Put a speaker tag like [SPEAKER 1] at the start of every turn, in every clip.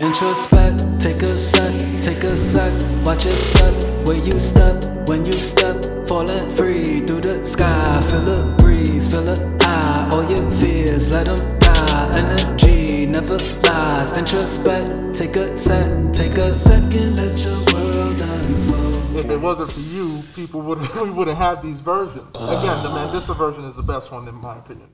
[SPEAKER 1] Introspect, take a sec, take a sec, watch your step, where you step, when you step, falling free through the sky, feel the breeze, feel the eye, all your fears, let them die, energy never lies, introspect, take a sec, take a second, let your world unfold.
[SPEAKER 2] If it wasn't for you, people would we wouldn't have these versions. Uh. Again, the Mandisa version is the best one in my opinion.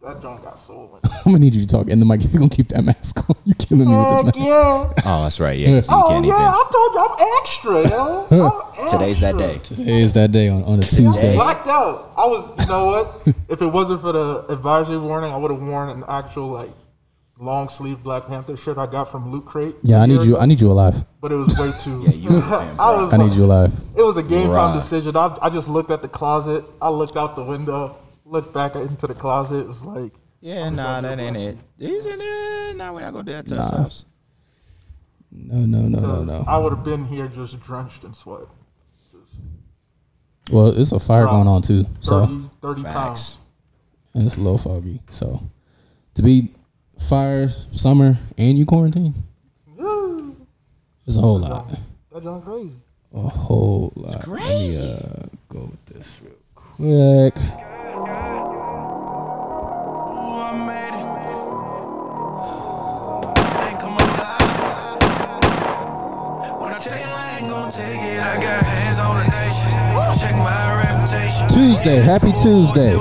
[SPEAKER 2] It, that joint got soul. in.
[SPEAKER 3] I'm gonna need you to talk in the mic if you're gonna keep that mask on. You're killing me with
[SPEAKER 2] Heck
[SPEAKER 3] this mask.
[SPEAKER 2] yeah!
[SPEAKER 4] Oh, that's right. Yeah, 'cause you
[SPEAKER 2] Oh
[SPEAKER 4] can't
[SPEAKER 2] yeah!
[SPEAKER 4] even.
[SPEAKER 2] I told you I'm extra, yo. I'm
[SPEAKER 4] Today's that day.
[SPEAKER 3] Today is that day on, on a Tuesday.
[SPEAKER 2] Blacked out. I was, you know what? if it wasn't for the advisory warning, I would have worn an actual like long sleeve Black Panther shirt I got from Loot Crate.
[SPEAKER 3] Yeah, I need you.
[SPEAKER 2] ago,
[SPEAKER 3] I need you alive.
[SPEAKER 2] But it was way too.
[SPEAKER 4] Yeah, you. man,
[SPEAKER 2] I was.
[SPEAKER 3] I need you alive.
[SPEAKER 2] It was a game time
[SPEAKER 4] Right.
[SPEAKER 2] decision. I, I just looked at the closet. I looked out the window. Looked back into the closet. It was like.
[SPEAKER 4] Yeah, nah, that ain't it. Isn't it? Nah, we're not gonna do that to
[SPEAKER 3] Nah.
[SPEAKER 4] ourselves.
[SPEAKER 3] No, no, no, no,
[SPEAKER 2] 'cause
[SPEAKER 3] no.
[SPEAKER 2] I would have been here just drenched in sweat.
[SPEAKER 3] Well, it's a fire going on too,
[SPEAKER 2] 30,
[SPEAKER 3] so
[SPEAKER 2] 30
[SPEAKER 4] Facts.
[SPEAKER 2] pounds.
[SPEAKER 3] and it's a little foggy. So to be fire, summer, and you quarantine,
[SPEAKER 2] Woo.
[SPEAKER 3] it's a whole lot.
[SPEAKER 2] That joint crazy.
[SPEAKER 3] A whole lot.
[SPEAKER 4] crazy.
[SPEAKER 3] Let me uh, go with this real quick. Tuesday, happy Tuesday.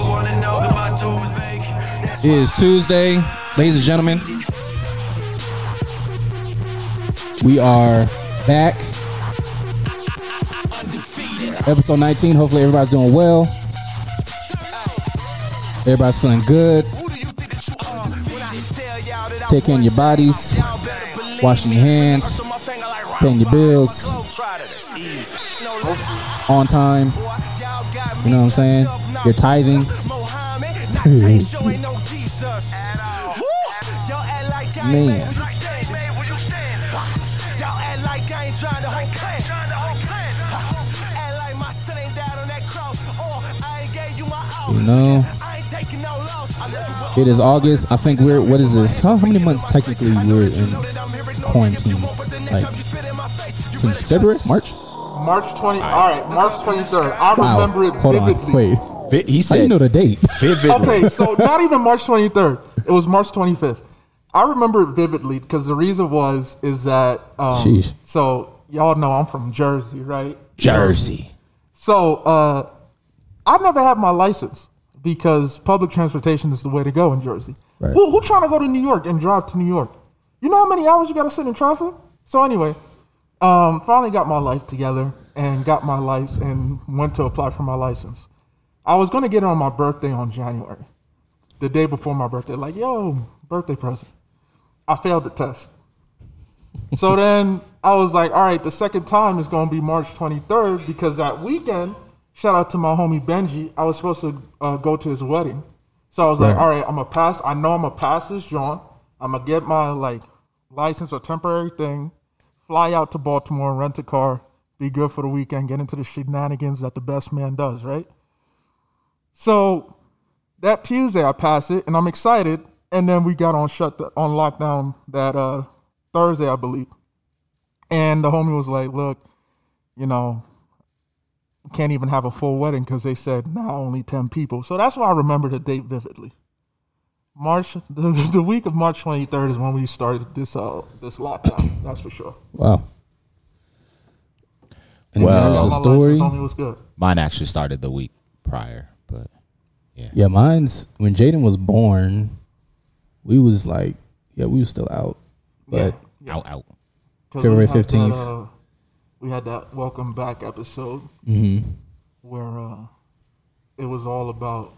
[SPEAKER 3] It is Tuesday, ladies and gentlemen. We are back. Episode 19. Hopefully, everybody's doing well. Everybody's feeling good. Taking your bodies, washing your hands, paying your bills on time. You know what I'm saying? You're tithing. Man. You know, it is August. I think we're what is this? How, how many months technically we're in quarantine? Like since February, March?
[SPEAKER 2] March 20. All right, March 23rd. I
[SPEAKER 3] Wow.
[SPEAKER 2] remember it
[SPEAKER 3] Hold
[SPEAKER 2] vividly.
[SPEAKER 3] on, wait.
[SPEAKER 4] Vi- He
[SPEAKER 3] How
[SPEAKER 4] said
[SPEAKER 3] you know the date?
[SPEAKER 4] vividly.
[SPEAKER 2] Okay, so not even March 23rd. It was March 25th. I remember it vividly because the reason was is that um,
[SPEAKER 3] Sheesh.
[SPEAKER 2] so y'all know I'm from Jersey, right?
[SPEAKER 4] Jersey.
[SPEAKER 2] So uh, I never had my license because public transportation is the way to go in Jersey.
[SPEAKER 3] Right.
[SPEAKER 2] Who, who trying to go to New York and drive to New York? You know how many hours you got to sit in traffic? So anyway, um, finally got my life together and got my license and went to apply for my license. I was going to get it on my birthday on January, the day before my birthday. Like, yo, birthday present. I failed the test. So then I was like, all right, the second time is going to be March 23rd because that weekend, shout out to my homie Benji, I was supposed to uh, go to his wedding. So I was like, all right, I'm to pass. I know I'm to pass this joint. I'm going to get my like license or temporary thing, fly out to Baltimore, rent a car, be good for the weekend, get into the shenanigans that the best man does, right? So that Tuesday I passed it and I'm excited. And then we got on shut the, on lockdown that uh, Thursday, I believe. And the homie was like, "Look, you know, can't even have a full wedding because they said now only ten people." So that's why I remember the date vividly. March, the, the week of March 23rd is when we started this uh this lockdown. That's for sure.
[SPEAKER 3] Wow. And
[SPEAKER 4] Well-
[SPEAKER 3] there's a story.
[SPEAKER 2] was good.
[SPEAKER 4] Mine actually started the week prior, but yeah.
[SPEAKER 3] Yeah, mine's when Jaden was born. We was like, yeah, we was still out, but
[SPEAKER 4] Out, out.
[SPEAKER 3] February
[SPEAKER 2] we
[SPEAKER 3] 15th.
[SPEAKER 2] uh, we had that welcome back episode
[SPEAKER 3] Mm-hmm.
[SPEAKER 2] where uh, it was all about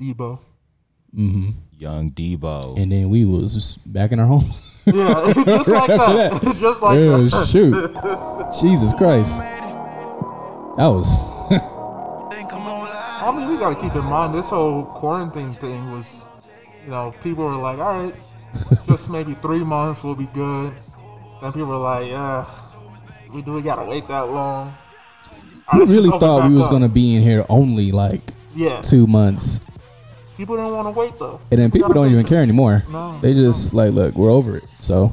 [SPEAKER 2] Debo.
[SPEAKER 4] Young Debo.
[SPEAKER 3] and then we was just back in our homes.
[SPEAKER 2] Yeah, just like that. just like
[SPEAKER 3] yeah,
[SPEAKER 2] that.
[SPEAKER 3] shoot, Jesus Christ, that was
[SPEAKER 2] I mean, we got to keep in mind this whole quarantine thing was, you know, people were like, all right, just maybe three months will be good. Then people were like, yeah, we do we gotta wait that long?
[SPEAKER 3] we
[SPEAKER 2] Let's
[SPEAKER 3] really thought we was
[SPEAKER 2] up.
[SPEAKER 3] gonna be in here only like
[SPEAKER 2] Yeah,
[SPEAKER 3] two months,
[SPEAKER 2] people don't want to wait though.
[SPEAKER 3] and then people don't even care anymore.
[SPEAKER 2] No,
[SPEAKER 3] They just like, look, we're over it. So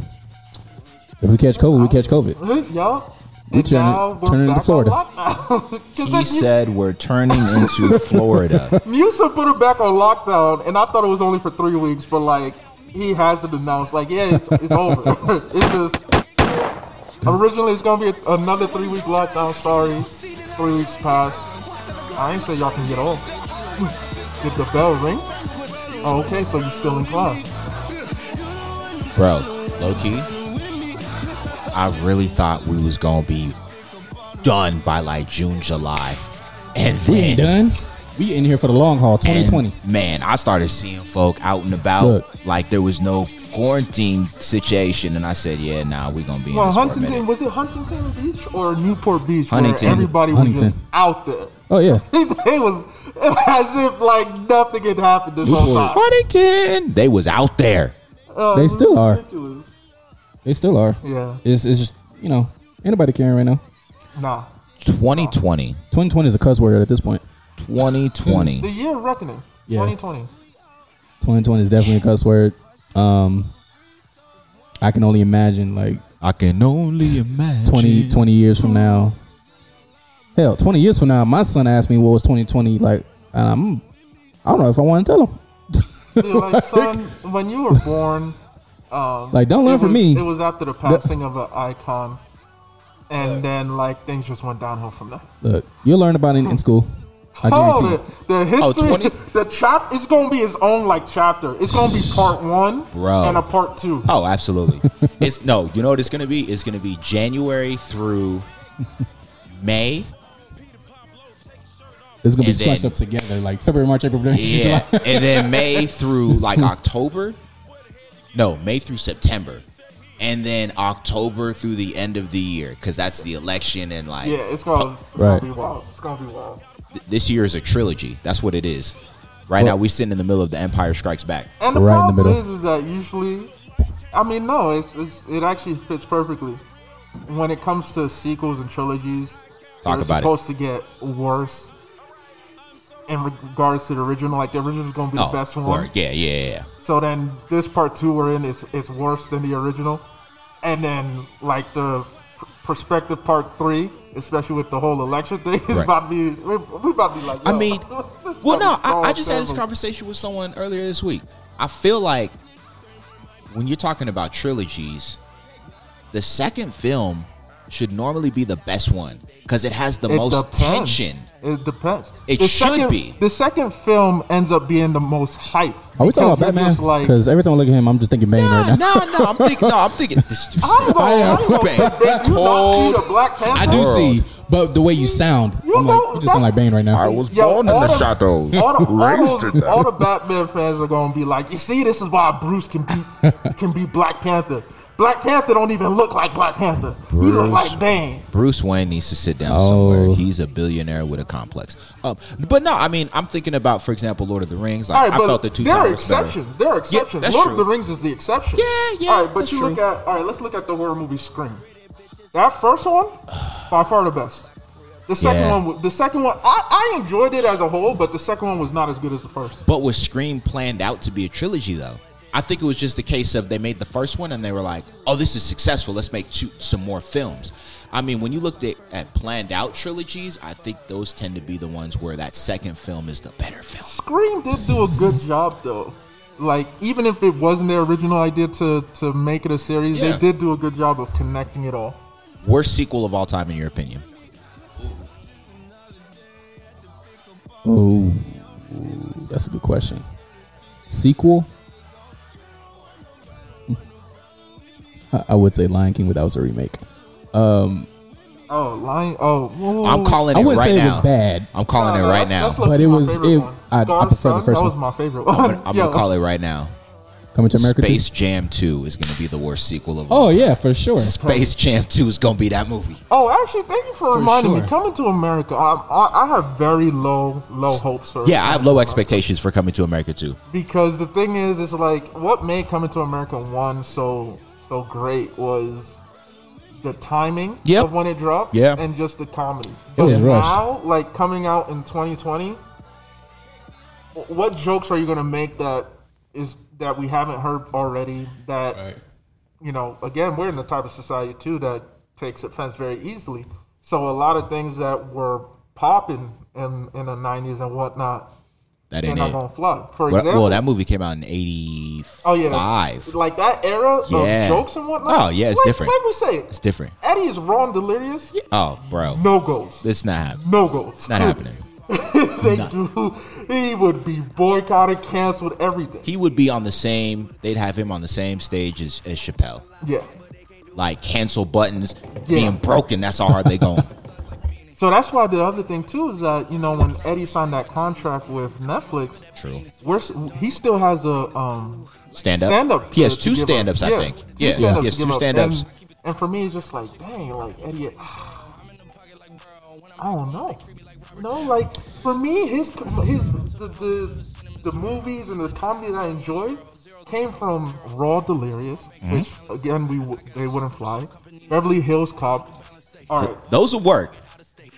[SPEAKER 3] If we catch COVID, we catch COVID.
[SPEAKER 2] Yup.
[SPEAKER 3] We turn it-
[SPEAKER 2] we're
[SPEAKER 3] turn it into Florida.
[SPEAKER 4] He said we're turning into Florida.
[SPEAKER 2] Newsom put it back on lockdown, and I thought it was only for three weeks, but like he has it announced, like yeah, it's, it's over. it's just originally it's gonna be another three week lockdown. Sorry, three weeks passed. I ain't say y'all can get off. Did the bell ring? Oh, okay, so you're still in class?
[SPEAKER 4] Bro, low key, I really thought we was gonna be done by like June, July. And
[SPEAKER 3] We
[SPEAKER 4] then
[SPEAKER 3] ain't done. We in here for the long haul. 2020.
[SPEAKER 4] And, man, I started seeing folk out and about
[SPEAKER 3] Look.
[SPEAKER 4] like there was no quarantine situation, and I said, "Yeah, nah, we're gonna be
[SPEAKER 2] Well,
[SPEAKER 4] in this for a
[SPEAKER 2] Huntington
[SPEAKER 4] minute."
[SPEAKER 2] was it Huntington Beach or Newport Beach?
[SPEAKER 4] Huntington.
[SPEAKER 2] Where everybody was just out there.
[SPEAKER 3] Oh yeah.
[SPEAKER 2] it was as if like nothing had happened this whole
[SPEAKER 3] Newport.
[SPEAKER 2] time.
[SPEAKER 4] Huntington, they was out there.
[SPEAKER 2] Uh,
[SPEAKER 3] They
[SPEAKER 2] it was
[SPEAKER 3] still are.
[SPEAKER 2] ridiculous.
[SPEAKER 3] They still are.
[SPEAKER 2] Yeah.
[SPEAKER 3] It's, it's just you know anybody caring right now.
[SPEAKER 2] Nah.
[SPEAKER 4] 2020,
[SPEAKER 3] 2020 is a cuss word at this point.
[SPEAKER 4] 2020.
[SPEAKER 2] The year of reckoning.
[SPEAKER 3] Yeah.
[SPEAKER 2] 2020.
[SPEAKER 3] 2020 is definitely a cuss word. Um, I can only imagine like
[SPEAKER 4] I can only imagine.
[SPEAKER 3] 20, 20 years from now. Hell, 20 years from now, my son asked me what was 2020 like, and I'm, I don't know if I want to tell him.
[SPEAKER 2] Yeah, like son, when you were born, um,
[SPEAKER 3] Like, don't learn
[SPEAKER 2] it
[SPEAKER 3] from me.
[SPEAKER 2] It was after the passing of an icon, and then like things just went downhill from there.
[SPEAKER 3] Look, you'll learn about it in, in school. I
[SPEAKER 2] Oh,
[SPEAKER 3] guarantee.
[SPEAKER 2] the, the history,
[SPEAKER 4] Oh,
[SPEAKER 2] the chap, it's gonna be its own like chapter. It's gonna be part one
[SPEAKER 4] Bro.
[SPEAKER 2] and a part two.
[SPEAKER 4] Oh, absolutely. it's no. You know what it's gonna be? It's gonna be January through May.
[SPEAKER 3] It's gonna be
[SPEAKER 4] and then-
[SPEAKER 3] squashed up together like February, March, April, May,
[SPEAKER 4] Yeah,
[SPEAKER 3] July.
[SPEAKER 4] and then May through like October. No, May through September, and then October through the end of the year because that's the election and like
[SPEAKER 2] Yeah, it's gonna, it's
[SPEAKER 3] Right.
[SPEAKER 2] gonna be wild. It's gonna be wild.
[SPEAKER 4] th- this year is a trilogy. That's what it is. Right
[SPEAKER 3] Well-
[SPEAKER 4] now, we're sitting in the middle of the Empire Strikes Back.
[SPEAKER 2] And the
[SPEAKER 3] Right in the
[SPEAKER 2] problem
[SPEAKER 3] middle.
[SPEAKER 2] is, is that usually, I mean, no, it's, it's it actually fits perfectly. When it comes to sequels and trilogies,
[SPEAKER 4] Talk
[SPEAKER 2] they're
[SPEAKER 4] about it.
[SPEAKER 2] supposed to get worse in regards to the original. Like the original is going to be the oh, best one.
[SPEAKER 4] Oh, word. Yeah, yeah, yeah.
[SPEAKER 2] So then this part two we're in is is worse than the original, and then like the perspective part three, especially with the whole election thing, is
[SPEAKER 4] Right.
[SPEAKER 2] about to be we about to be like.
[SPEAKER 4] I mean, well, no, I, I just had this conversation with someone earlier this week. I feel like when you're talking about trilogies, the second film should normally be the best one because it has the
[SPEAKER 2] It
[SPEAKER 4] most
[SPEAKER 2] depends.
[SPEAKER 4] tension.
[SPEAKER 2] It depends.
[SPEAKER 4] It
[SPEAKER 2] The
[SPEAKER 4] should
[SPEAKER 2] second-
[SPEAKER 4] be.
[SPEAKER 2] The second film ends up being the most hype.
[SPEAKER 3] Are we talking about
[SPEAKER 2] because you're
[SPEAKER 3] Batman?
[SPEAKER 2] just Like,
[SPEAKER 3] Because every time I look at him, I'm just thinking Bane
[SPEAKER 4] Nah,
[SPEAKER 3] right now.
[SPEAKER 4] no, no, I'm thinking, no, I'm thinking. This
[SPEAKER 2] I'm gonna,
[SPEAKER 3] I am.
[SPEAKER 2] I'm gonna say,
[SPEAKER 4] Bang.
[SPEAKER 2] Bang, you see the Black Panther?
[SPEAKER 3] I do
[SPEAKER 4] World.
[SPEAKER 3] see, but the way you sound,
[SPEAKER 2] You
[SPEAKER 3] I'm
[SPEAKER 2] know,
[SPEAKER 3] like, you just sound like Bane right now.
[SPEAKER 5] I was
[SPEAKER 2] Yo,
[SPEAKER 5] born in
[SPEAKER 2] all
[SPEAKER 5] the
[SPEAKER 2] the-
[SPEAKER 5] shadows,
[SPEAKER 2] All the, all,
[SPEAKER 5] raised
[SPEAKER 2] those-
[SPEAKER 5] in them.
[SPEAKER 2] all the Batman fans are gonna be like, you see, this is why Bruce can be can be Black Panther. Black Panther don't even look like Black Panther. He look
[SPEAKER 4] Bruce.
[SPEAKER 2] like Bane.
[SPEAKER 4] Bruce Wayne needs to sit down
[SPEAKER 3] Oh.
[SPEAKER 4] somewhere. He's a billionaire with a complex. Um, but no, I mean, I'm thinking about, for example, Lord of the Rings. Like,
[SPEAKER 2] All right,
[SPEAKER 4] I felt the two
[SPEAKER 2] there are
[SPEAKER 4] towers better.
[SPEAKER 2] exceptions. There are exceptions.
[SPEAKER 4] that's
[SPEAKER 2] Lord
[SPEAKER 4] true.
[SPEAKER 2] of the Rings is the exception.
[SPEAKER 4] Yeah, yeah,
[SPEAKER 2] All right, but you
[SPEAKER 4] true.
[SPEAKER 2] look at all right. Let's look at the horror movie Scream. That first one, by far the best. The second
[SPEAKER 4] Yeah.
[SPEAKER 2] one, the second one, I, I enjoyed it as a whole, but the second one was not as good as the first.
[SPEAKER 4] But was Scream planned out to be a trilogy though? I think it was just a case of they made the first one and they were like, "Oh, this is successful. Let's make two, some more films." I mean, when you looked at, at planned out trilogies, I think those tend to be the ones where that second film is the better film.
[SPEAKER 2] Scream did do a good job though. Like even if it wasn't their original idea to to make it a series,
[SPEAKER 4] Yeah.
[SPEAKER 2] they did do a good job of connecting it all.
[SPEAKER 4] Worst sequel of all time, in your opinion?
[SPEAKER 3] Oh, that's a good question. Sequel? I- I would say Lion King, but that was a remake. Um,
[SPEAKER 2] Oh, Lion. Oh, ooh.
[SPEAKER 4] I'm calling
[SPEAKER 3] I
[SPEAKER 4] it
[SPEAKER 3] wouldn't
[SPEAKER 4] right
[SPEAKER 3] say
[SPEAKER 4] now.
[SPEAKER 3] it was bad.
[SPEAKER 4] I'm calling
[SPEAKER 2] No,
[SPEAKER 4] it
[SPEAKER 2] no,
[SPEAKER 4] right
[SPEAKER 2] that's-
[SPEAKER 4] now.
[SPEAKER 2] that's low-key
[SPEAKER 3] But it
[SPEAKER 2] my
[SPEAKER 3] was-
[SPEAKER 2] favorite
[SPEAKER 3] it-
[SPEAKER 2] one.
[SPEAKER 3] I- I
[SPEAKER 2] Scar's
[SPEAKER 3] prefer the
[SPEAKER 2] Son,
[SPEAKER 3] first
[SPEAKER 2] That
[SPEAKER 3] one.
[SPEAKER 2] was my favorite one.
[SPEAKER 4] I'm gonna, I'm gonna call it right now.
[SPEAKER 3] Coming to America
[SPEAKER 4] Space
[SPEAKER 3] too.
[SPEAKER 4] Jam 2 is gonna be the worst sequel of all
[SPEAKER 3] Oh
[SPEAKER 4] time.
[SPEAKER 3] yeah, for sure.
[SPEAKER 4] Space Jam 2 is gonna be that movie.
[SPEAKER 2] Oh, actually, thank you for,
[SPEAKER 3] For
[SPEAKER 2] reminding
[SPEAKER 3] sure.
[SPEAKER 2] me. Coming to America, I, I, I have very low, low hopes for.
[SPEAKER 4] Yeah, I have low expectations for Coming to America too.
[SPEAKER 2] because the thing is, is like what made Coming to America one so so great was the timing
[SPEAKER 4] Yep.
[SPEAKER 2] of when it dropped,
[SPEAKER 4] Yeah.
[SPEAKER 2] and just the comedy.
[SPEAKER 3] It was
[SPEAKER 2] But
[SPEAKER 3] rushed.
[SPEAKER 2] now, like coming out in 2020, what jokes are you gonna make that is that we haven't heard already? That you know, again, we're in the type of society too that takes offense very easily. So a lot of things that were popping in in the '90s and whatnot,
[SPEAKER 4] That ain't
[SPEAKER 2] not
[SPEAKER 4] it.
[SPEAKER 2] gonna fly. For
[SPEAKER 4] Well,
[SPEAKER 2] example,
[SPEAKER 4] well, that movie came out in '85.
[SPEAKER 2] oh yeah, like that era
[SPEAKER 4] Yeah.
[SPEAKER 2] of jokes and whatnot.
[SPEAKER 4] Oh, yeah, it's
[SPEAKER 2] like,
[SPEAKER 4] different.
[SPEAKER 2] Like we say,
[SPEAKER 4] It's different.
[SPEAKER 2] Eddie is and delirious.
[SPEAKER 4] Oh, bro,
[SPEAKER 2] No goes.
[SPEAKER 4] it's not happening.
[SPEAKER 2] No goes.
[SPEAKER 4] It's not happening.
[SPEAKER 2] they do. He would be boycotted, canceled, everything.
[SPEAKER 4] He would be on the same. They'd have him on the same stage as, as Chappelle.
[SPEAKER 2] Yeah.
[SPEAKER 4] Like cancel buttons
[SPEAKER 2] Yeah.
[SPEAKER 4] being broken. That's how hard they going.
[SPEAKER 2] So that's why the other thing too is that you know when Eddie signed that contract with Netflix,
[SPEAKER 4] True.
[SPEAKER 2] we're, he still has a um
[SPEAKER 4] Stand up.
[SPEAKER 2] stand up.
[SPEAKER 4] He has two stand ups, I think. Yeah, he has two stand ups.
[SPEAKER 2] And, and for me, it's just like, dang, like Eddie. I don't know. No, like for me, his his the the, the movies and the comedy that I enjoy came from Raw Delirious,
[SPEAKER 4] Mm-hmm.
[SPEAKER 2] which again we they wouldn't fly. Beverly Hills Cop. All right.
[SPEAKER 4] Those would work.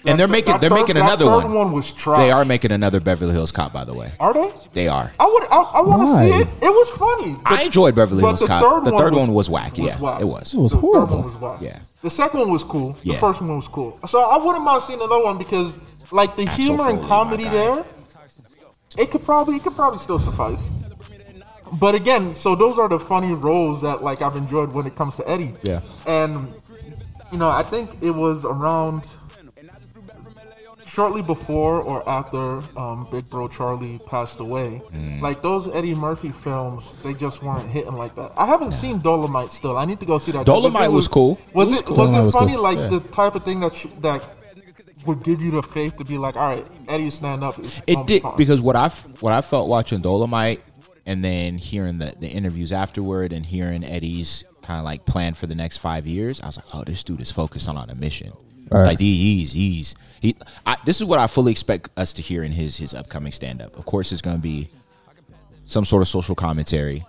[SPEAKER 4] And they're making they're
[SPEAKER 2] third-
[SPEAKER 4] making another
[SPEAKER 2] third
[SPEAKER 4] one.
[SPEAKER 2] one was trash.
[SPEAKER 4] They are making another Beverly Hills Cop, by the way.
[SPEAKER 2] Are they?
[SPEAKER 4] They are.
[SPEAKER 2] I would. I, I want to see it. It was funny.
[SPEAKER 4] I enjoyed Beverly Hills
[SPEAKER 2] the
[SPEAKER 4] Cop.
[SPEAKER 2] third
[SPEAKER 4] The
[SPEAKER 2] one
[SPEAKER 4] third
[SPEAKER 2] was-
[SPEAKER 4] one was whack. Yeah,
[SPEAKER 2] whack.
[SPEAKER 4] it was.
[SPEAKER 3] It was
[SPEAKER 2] The third
[SPEAKER 3] horrible.
[SPEAKER 2] one was whack.
[SPEAKER 4] Yeah.
[SPEAKER 2] The second one was cool.
[SPEAKER 4] Yeah.
[SPEAKER 2] The first one was cool. So I wouldn't mind seeing another one because, like, the
[SPEAKER 4] Axel
[SPEAKER 2] humor and comedy there, it could probably it could probably still suffice. But again, so those are the funny roles that like I've enjoyed when it comes to Eddie.
[SPEAKER 4] Yeah.
[SPEAKER 2] And you know, I think it was around shortly before or after um, Big Bro Charlie passed away.
[SPEAKER 4] Mm.
[SPEAKER 2] Like those Eddie Murphy films, they just weren't hitting like that. I haven't seen Dolomite still. I need to go see that.
[SPEAKER 4] Dolomite
[SPEAKER 2] If it
[SPEAKER 4] was cool.
[SPEAKER 2] Was
[SPEAKER 4] It was
[SPEAKER 2] it
[SPEAKER 4] cool.
[SPEAKER 2] was it
[SPEAKER 3] was
[SPEAKER 2] funny?
[SPEAKER 3] cool.
[SPEAKER 2] Like
[SPEAKER 4] Yeah.
[SPEAKER 2] the type of thing that sh- that would give you the faith to be like, all right, Eddie, stand up. It's
[SPEAKER 4] It did
[SPEAKER 2] fine."
[SPEAKER 4] because what I f- what I felt watching Dolomite and then hearing the, the interviews afterward and hearing Eddie's kind of like plan for the next five years, I was like, oh, this dude is focused on on a mission.
[SPEAKER 3] Right.
[SPEAKER 4] Like he- he's he's he. I, this is what I fully expect us to hear in his his upcoming stand up. Of course, it's going to be some sort of social commentary.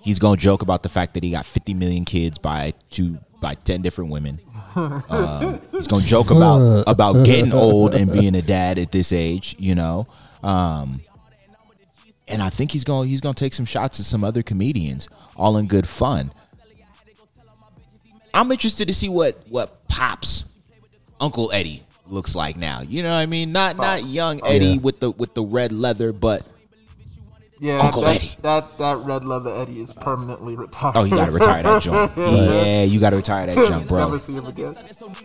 [SPEAKER 4] He's going to joke about the fact that he got 50 million kids by two by 10 different women. Um, he's going to joke about about getting old and being a dad at this age, you know. Um, and I think he's going he's going to take some shots at some other comedians, all in good fun. I'm interested to see what what pops Uncle Eddie looks like now. You know what I mean? Not not young oh, Eddie
[SPEAKER 3] Yeah.
[SPEAKER 4] with the with the red leather, but
[SPEAKER 2] yeah,
[SPEAKER 4] Uncle
[SPEAKER 2] that,
[SPEAKER 4] Eddie.
[SPEAKER 2] That that red leather Eddie is permanently retired.
[SPEAKER 4] oh, you got to retire that jump. Yeah, you got to retire that jump, bro.
[SPEAKER 2] Never see him again.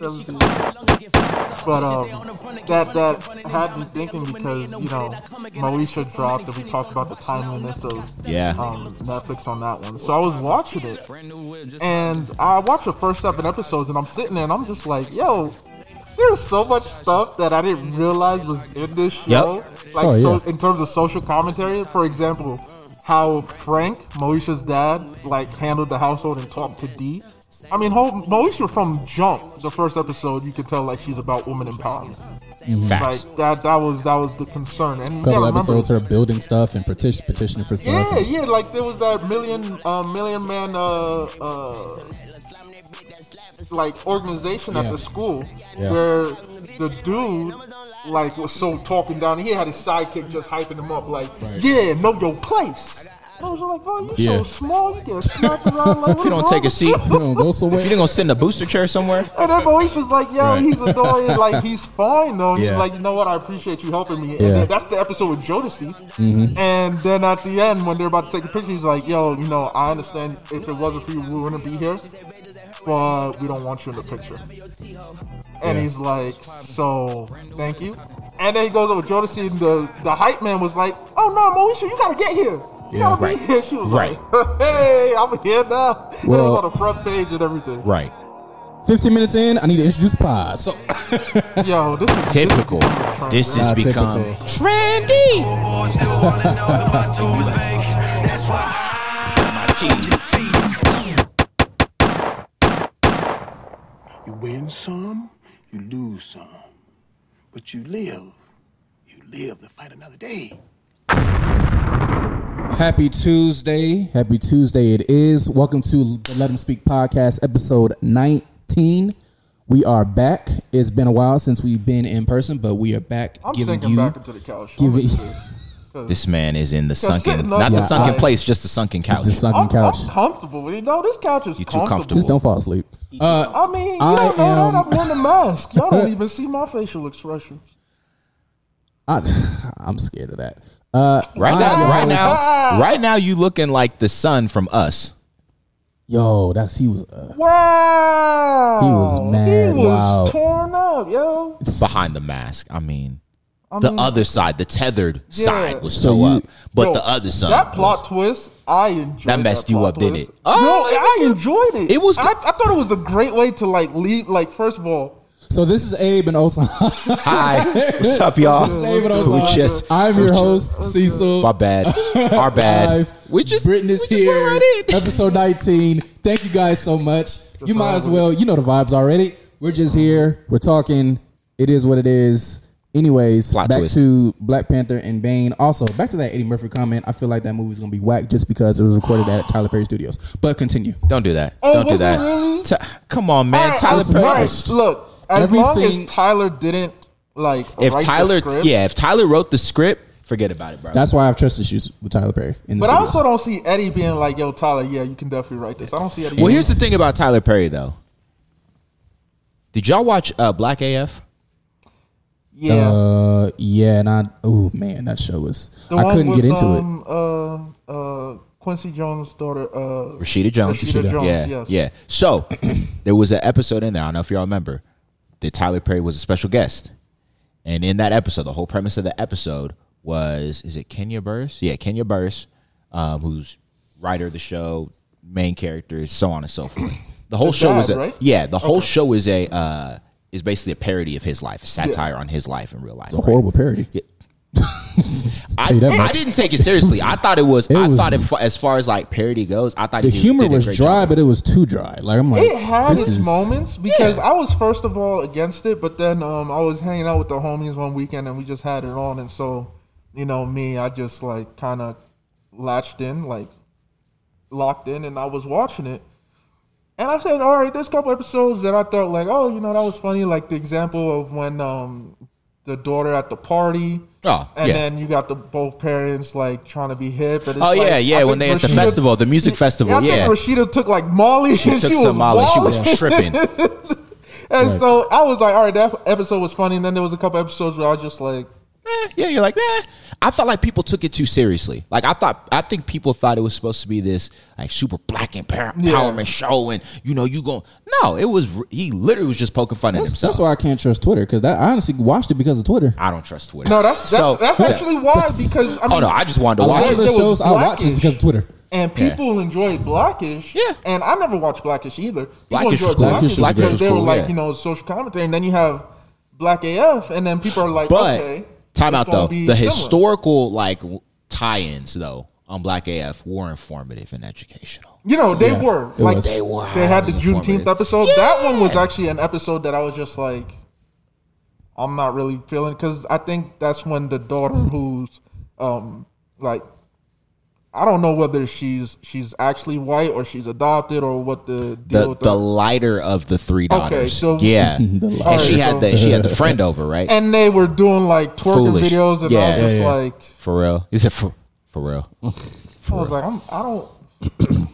[SPEAKER 2] Never see him. But um, that that had me thinking because you know Moesha dropped and we talked about the timeliness of
[SPEAKER 4] Yeah.
[SPEAKER 2] um, Netflix on that one. So I was watching it, and I watched the first seven episodes, and I'm sitting there and I'm just like, yo. There's so much stuff that I didn't realize was in this show.
[SPEAKER 4] Yep.
[SPEAKER 2] Like
[SPEAKER 3] Oh,
[SPEAKER 2] so
[SPEAKER 3] yeah.
[SPEAKER 2] in terms of social commentary, for example, how Frank, Moesha's dad, like handled the household and talked to Dee. I mean, whole Moesha from Jump, the first episode, you could tell like she's about woman empowerment.
[SPEAKER 4] Facts.
[SPEAKER 2] Like that, that was that was the concern. And you
[SPEAKER 3] couple
[SPEAKER 2] remember,
[SPEAKER 3] episodes her building stuff and petition, petitioning for stuff.
[SPEAKER 2] yeah,
[SPEAKER 3] and-
[SPEAKER 2] yeah, like there was that million, uh, million man, uh, uh, like organization at
[SPEAKER 3] Yeah.
[SPEAKER 2] the school
[SPEAKER 3] Yeah.
[SPEAKER 2] where the dude like was so talking down. He had his sidekick just hyping him up, like,
[SPEAKER 3] Right.
[SPEAKER 2] yeah, know your place. I was like, oh, you
[SPEAKER 3] Yeah.
[SPEAKER 2] so small, you get smacked around like.
[SPEAKER 4] If you don't take a seat,
[SPEAKER 3] You don't go somewhere.
[SPEAKER 4] you
[SPEAKER 3] somewhere.
[SPEAKER 4] didn't gonna sit in a booster chair somewhere.
[SPEAKER 2] And then Moesha was like, yo,
[SPEAKER 3] Right.
[SPEAKER 2] he's annoying. like, he's fine, though.
[SPEAKER 3] Yeah.
[SPEAKER 2] He's like, you know what? I appreciate you helping me.
[SPEAKER 3] Yeah.
[SPEAKER 2] then that's the episode with Jodeci. Mm-hmm. And then at the end, when they're about to take a picture, he's like, yo, you know, I understand if it wasn't for you, we wouldn't be here. But we don't want you in the picture. And
[SPEAKER 3] Yeah.
[SPEAKER 2] he's like, so, thank you. And then he goes over to Jodeci, and the, the hype man was like, oh, no, Moesha, you gotta get here. You
[SPEAKER 3] Yeah.
[SPEAKER 2] gotta be here. She was
[SPEAKER 4] Right.
[SPEAKER 2] like, hey, I'm here now. And it was on the front page and everything.
[SPEAKER 4] Right.
[SPEAKER 3] 15 minutes in, I need to introduce the pod. So,
[SPEAKER 2] Yo, this is
[SPEAKER 4] Typical.
[SPEAKER 2] This is, becoming a trend,
[SPEAKER 4] This
[SPEAKER 2] man.
[SPEAKER 4] has ah,
[SPEAKER 3] Not
[SPEAKER 4] become
[SPEAKER 3] typical.
[SPEAKER 4] trendy.
[SPEAKER 5] win some, you lose some. But you live. You live to fight another day.
[SPEAKER 3] happy Tuesday. Happy Tuesday it is. Welcome to the Let Him Speak podcast, episode 19. We are back. It's been a while since we've been in person, but we are back
[SPEAKER 2] I'm
[SPEAKER 3] giving
[SPEAKER 2] sinking
[SPEAKER 3] you
[SPEAKER 2] back into the couch.
[SPEAKER 3] giving
[SPEAKER 2] I'm
[SPEAKER 4] This man is in the sunken,
[SPEAKER 2] up
[SPEAKER 4] not the
[SPEAKER 3] Yeah,
[SPEAKER 4] sunken
[SPEAKER 3] I-
[SPEAKER 4] place, just the sunken couch.
[SPEAKER 3] The sunken
[SPEAKER 2] I'm,
[SPEAKER 3] couch.
[SPEAKER 2] I'm comfortable. You know, this couch is
[SPEAKER 4] You too
[SPEAKER 2] comfortable.
[SPEAKER 4] comfortable.
[SPEAKER 3] Just don't fall asleep. Uh,
[SPEAKER 2] I mean, you
[SPEAKER 3] I
[SPEAKER 2] don't know
[SPEAKER 3] am-
[SPEAKER 2] that I'm wearing a mask. Y'all don't even see my facial expressions.
[SPEAKER 3] I, I'm scared of that. Uh,
[SPEAKER 4] Right now,
[SPEAKER 3] am
[SPEAKER 4] right
[SPEAKER 3] your host-
[SPEAKER 4] now, right now, you looking like the son from us.
[SPEAKER 3] Yo, that's he was. Uh,
[SPEAKER 2] Wow.
[SPEAKER 3] He was mad
[SPEAKER 2] He was
[SPEAKER 3] wild.
[SPEAKER 2] torn up, yo.
[SPEAKER 4] behind the mask. I mean,
[SPEAKER 2] I
[SPEAKER 4] the
[SPEAKER 2] mean,
[SPEAKER 4] other side, the tethered
[SPEAKER 2] Yeah.
[SPEAKER 4] side, was
[SPEAKER 3] So
[SPEAKER 4] so,
[SPEAKER 3] you-
[SPEAKER 4] up, but
[SPEAKER 2] yo,
[SPEAKER 4] the other side,
[SPEAKER 2] That plot
[SPEAKER 4] was-
[SPEAKER 2] twist, I enjoyed.
[SPEAKER 4] That messed you
[SPEAKER 2] plot
[SPEAKER 4] up, didn't it? Oh,
[SPEAKER 2] no,
[SPEAKER 4] it
[SPEAKER 2] I
[SPEAKER 4] was-
[SPEAKER 2] enjoyed it.
[SPEAKER 4] it was
[SPEAKER 2] I, I thought it was a great way to like leave. Like, first of all,
[SPEAKER 3] so this is Abe and Osan.
[SPEAKER 4] Hi, what's up, y'all?
[SPEAKER 3] This is Abe and
[SPEAKER 4] We
[SPEAKER 3] Osan.
[SPEAKER 4] just,
[SPEAKER 3] I'm your host, Cecil.
[SPEAKER 4] my bad, our bad.
[SPEAKER 3] Live.
[SPEAKER 4] We just,
[SPEAKER 3] Britain is
[SPEAKER 4] we just went
[SPEAKER 3] here.
[SPEAKER 4] right in.
[SPEAKER 3] Episode 19. Thank you guys so much. You might as well. You know the vibes already. We're just here. We're talking. It is what it is. Anyways,
[SPEAKER 4] Plot
[SPEAKER 3] back
[SPEAKER 4] twist.
[SPEAKER 3] to Black Panther and Bane. Also, back to that Eddie Murphy comment. I feel like that movie's gonna be whack just because it was recorded at Tyler Perry Studios. But continue.
[SPEAKER 4] Don't do that.
[SPEAKER 2] Oh,
[SPEAKER 4] Don't do
[SPEAKER 2] was it
[SPEAKER 4] that.
[SPEAKER 2] really?
[SPEAKER 4] Ta- come on, man.
[SPEAKER 2] I-
[SPEAKER 4] Tyler
[SPEAKER 2] I-
[SPEAKER 4] Perry.
[SPEAKER 3] rushed.
[SPEAKER 2] Look, as long
[SPEAKER 3] Everything-
[SPEAKER 2] as Tyler didn't like
[SPEAKER 4] If
[SPEAKER 2] write the
[SPEAKER 4] Tyler,
[SPEAKER 2] script,
[SPEAKER 4] yeah, if Tyler wrote the script, forget about it, bro.
[SPEAKER 3] That's why I have trust issues with Tyler Perry in the
[SPEAKER 2] But I
[SPEAKER 3] studios.
[SPEAKER 2] also don't see Eddie being like, "Yo, Tyler, yeah, you can definitely write this." I don't see Eddie.
[SPEAKER 4] well, here's the thing about Tyler Perry, though. Did y'all watch uh, Black AF?
[SPEAKER 2] Yeah.
[SPEAKER 3] Uh, yeah, and I, oh man, that show was.
[SPEAKER 2] The
[SPEAKER 3] I couldn't
[SPEAKER 2] with,
[SPEAKER 3] get into it.
[SPEAKER 2] um, Uh, uh, Quincy Jones' daughter. Uh,
[SPEAKER 4] Rashida Jones.
[SPEAKER 2] Rashida Jones,
[SPEAKER 4] yeah,
[SPEAKER 2] yes.
[SPEAKER 4] yeah. So there was an episode in there. I don't know if y'all remember that Tyler Perry was a special guest, and in that episode, the whole premise of the episode was: is it Kenya Barris? Yeah, Kenya Barris, um, who's writer of the show, main characters, so on and so forth. The whole
[SPEAKER 2] His
[SPEAKER 4] show
[SPEAKER 2] dad,
[SPEAKER 4] is a
[SPEAKER 2] right?
[SPEAKER 4] yeah. The whole show is a uh, is basically a parody of his life, a satire on his life in real life.
[SPEAKER 3] It's a horrible parody.
[SPEAKER 4] I, I didn't take it seriously. I thought it was.
[SPEAKER 3] It
[SPEAKER 4] I
[SPEAKER 3] was-
[SPEAKER 4] thought it, as far as like parody goes, I thought
[SPEAKER 3] The
[SPEAKER 4] he
[SPEAKER 3] humor
[SPEAKER 4] did
[SPEAKER 3] was dry,
[SPEAKER 4] job.
[SPEAKER 3] but it was too dry. Like I'm like,
[SPEAKER 2] it had
[SPEAKER 3] this
[SPEAKER 2] its
[SPEAKER 3] is
[SPEAKER 2] moments because I was first of all against it, but then um, I was hanging out with the homies one weekend and we just had it on, and so you know me, I just like kind of latched in, like locked in, and I was watching it. And I said, all right, there's a couple episodes that I thought like, oh, you know, that was funny. Like the example of when um, the daughter at the party.
[SPEAKER 4] Oh,
[SPEAKER 2] and
[SPEAKER 4] yeah.
[SPEAKER 2] then you got the both parents like trying to be hip. And it's
[SPEAKER 4] Oh,
[SPEAKER 2] like,
[SPEAKER 4] yeah, yeah,
[SPEAKER 2] I
[SPEAKER 4] when
[SPEAKER 2] think
[SPEAKER 4] they at the festival, the music festival,
[SPEAKER 2] I
[SPEAKER 4] yeah.
[SPEAKER 2] think Rashida took like Molly.
[SPEAKER 4] She
[SPEAKER 2] and
[SPEAKER 4] took
[SPEAKER 2] she
[SPEAKER 4] some
[SPEAKER 2] was
[SPEAKER 4] Molly. She was
[SPEAKER 2] wilding.
[SPEAKER 4] tripping.
[SPEAKER 2] And
[SPEAKER 3] Right.
[SPEAKER 2] so I was like, all right, that episode was funny. And then there was a couple episodes where I was just like,
[SPEAKER 4] Eh, yeah, you're like, eh. I felt like people took it too seriously. Like I thought, I think people thought it was supposed to be this like super black empower- empowerment show, and you know, you go. No, it was. He literally was just poking fun at himself.
[SPEAKER 3] that's why I can't trust Twitter because I honestly watched it because of Twitter.
[SPEAKER 4] I don't trust Twitter.
[SPEAKER 2] no, that's that's,
[SPEAKER 4] So-
[SPEAKER 2] that's actually why because I mean,
[SPEAKER 4] oh no, I just wanted to watch
[SPEAKER 3] of
[SPEAKER 4] it.
[SPEAKER 3] the shows I watch is because of Twitter.
[SPEAKER 2] and people enjoy Blackish.
[SPEAKER 4] Yeah.
[SPEAKER 2] and I never watched Blackish either. People
[SPEAKER 4] Blackish
[SPEAKER 2] enjoy
[SPEAKER 4] was cool.
[SPEAKER 3] Blackish was
[SPEAKER 2] because
[SPEAKER 3] great.
[SPEAKER 2] they were
[SPEAKER 4] Cool,
[SPEAKER 2] like
[SPEAKER 4] yeah.
[SPEAKER 2] you know social commentary, and then you have Black AF, and then people are like,
[SPEAKER 4] But
[SPEAKER 2] okay,
[SPEAKER 4] time
[SPEAKER 2] it's
[SPEAKER 4] out though.
[SPEAKER 2] be
[SPEAKER 4] The
[SPEAKER 2] similar.
[SPEAKER 4] historical like tie-ins though on Black AF were informative and educational.
[SPEAKER 2] You know, they
[SPEAKER 3] Yeah,
[SPEAKER 2] were like
[SPEAKER 3] was.
[SPEAKER 4] They were
[SPEAKER 2] They had the
[SPEAKER 4] highly
[SPEAKER 2] Juneteenth
[SPEAKER 4] informative.
[SPEAKER 2] episode. That one was actually an episode that I was just like, I'm not really feeling because I think that's when the daughter who's um like I don't know whether she's she's actually white or she's adopted or what the deal
[SPEAKER 4] The
[SPEAKER 2] with
[SPEAKER 4] the
[SPEAKER 2] the,
[SPEAKER 4] lighter of the three daughters.
[SPEAKER 2] Okay, so-
[SPEAKER 4] yeah, and
[SPEAKER 3] lighter.
[SPEAKER 4] she had
[SPEAKER 2] so-
[SPEAKER 4] the she had the friend over right.
[SPEAKER 2] and they were doing like twerking
[SPEAKER 4] Foolish.
[SPEAKER 2] videos and I
[SPEAKER 4] Yeah.
[SPEAKER 2] just
[SPEAKER 3] Yeah, yeah.
[SPEAKER 2] like
[SPEAKER 4] For real, is it for for real?
[SPEAKER 2] I was like I'm I don't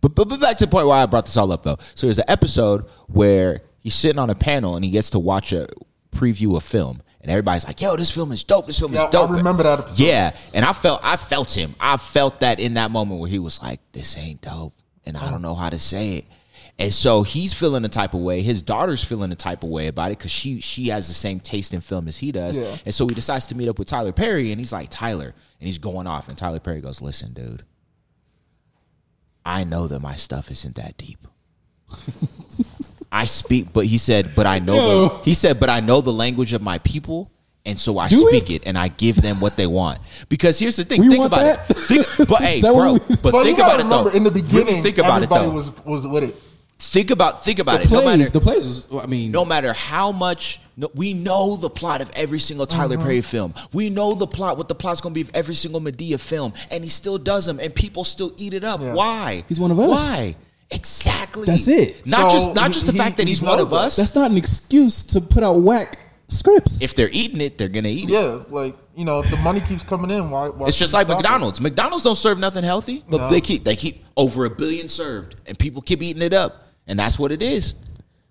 [SPEAKER 4] But, but but back to the point where I brought this all up though. So there's an episode where he's sitting on a panel and he gets to watch a preview of film, and everybody's like, "Yo, this film is dope. This film
[SPEAKER 2] Yeah, I
[SPEAKER 4] is dope."
[SPEAKER 2] remember that episode.
[SPEAKER 4] Yeah, and I felt I felt him. I felt that in that moment where he was like, "This ain't dope," and I don't know how to say it. And so he's feeling the type of way. His daughter's feeling the type of way about it because she she has the same taste in film as he does.
[SPEAKER 2] Yeah.
[SPEAKER 4] And so he decides to meet up with Tyler Perry, and he's like, "Tyler," and he's going off, and Tyler Perry goes, "Listen, dude." I know that my stuff isn't that deep. I speak, but he said, but I know
[SPEAKER 3] Yo.
[SPEAKER 4] the, he said, but I know the language of my people, and so I
[SPEAKER 3] Do
[SPEAKER 4] speak it and I give them what they want. Because here's the thing,
[SPEAKER 3] We
[SPEAKER 4] think about
[SPEAKER 3] that?
[SPEAKER 4] it. Think, but hey, bro,
[SPEAKER 3] we-
[SPEAKER 4] but
[SPEAKER 2] But
[SPEAKER 4] think about it though.
[SPEAKER 2] in the
[SPEAKER 4] Really
[SPEAKER 2] beginning
[SPEAKER 4] think about it though.
[SPEAKER 2] was was with it.
[SPEAKER 4] think about think about
[SPEAKER 3] The
[SPEAKER 4] it. No matter
[SPEAKER 3] the plays I mean,
[SPEAKER 4] no matter how much no, we know the plot of every single Tyler uh-huh. Perry film. We know the plot, what the plot's gonna be of every single Madea film, and he still does them, and people still eat it up.
[SPEAKER 2] Yeah.
[SPEAKER 4] Why?
[SPEAKER 3] He's one of us.
[SPEAKER 4] Why? Exactly.
[SPEAKER 3] That's it.
[SPEAKER 4] Not
[SPEAKER 2] So
[SPEAKER 4] just not just the
[SPEAKER 2] he-
[SPEAKER 4] fact that
[SPEAKER 2] he
[SPEAKER 4] he's one of
[SPEAKER 2] that.
[SPEAKER 4] us.
[SPEAKER 3] that's not an excuse to put out whack scripts.
[SPEAKER 4] If they're eating it, they're gonna eat it.
[SPEAKER 2] Yeah, like you know, if the money keeps coming in, why? why
[SPEAKER 4] It's just like
[SPEAKER 2] stopping?
[SPEAKER 4] McDonald's. McDonald's don't serve nothing healthy, but
[SPEAKER 2] No.
[SPEAKER 4] they keep they keep over a billion served, and people keep eating it up, and that's what it is.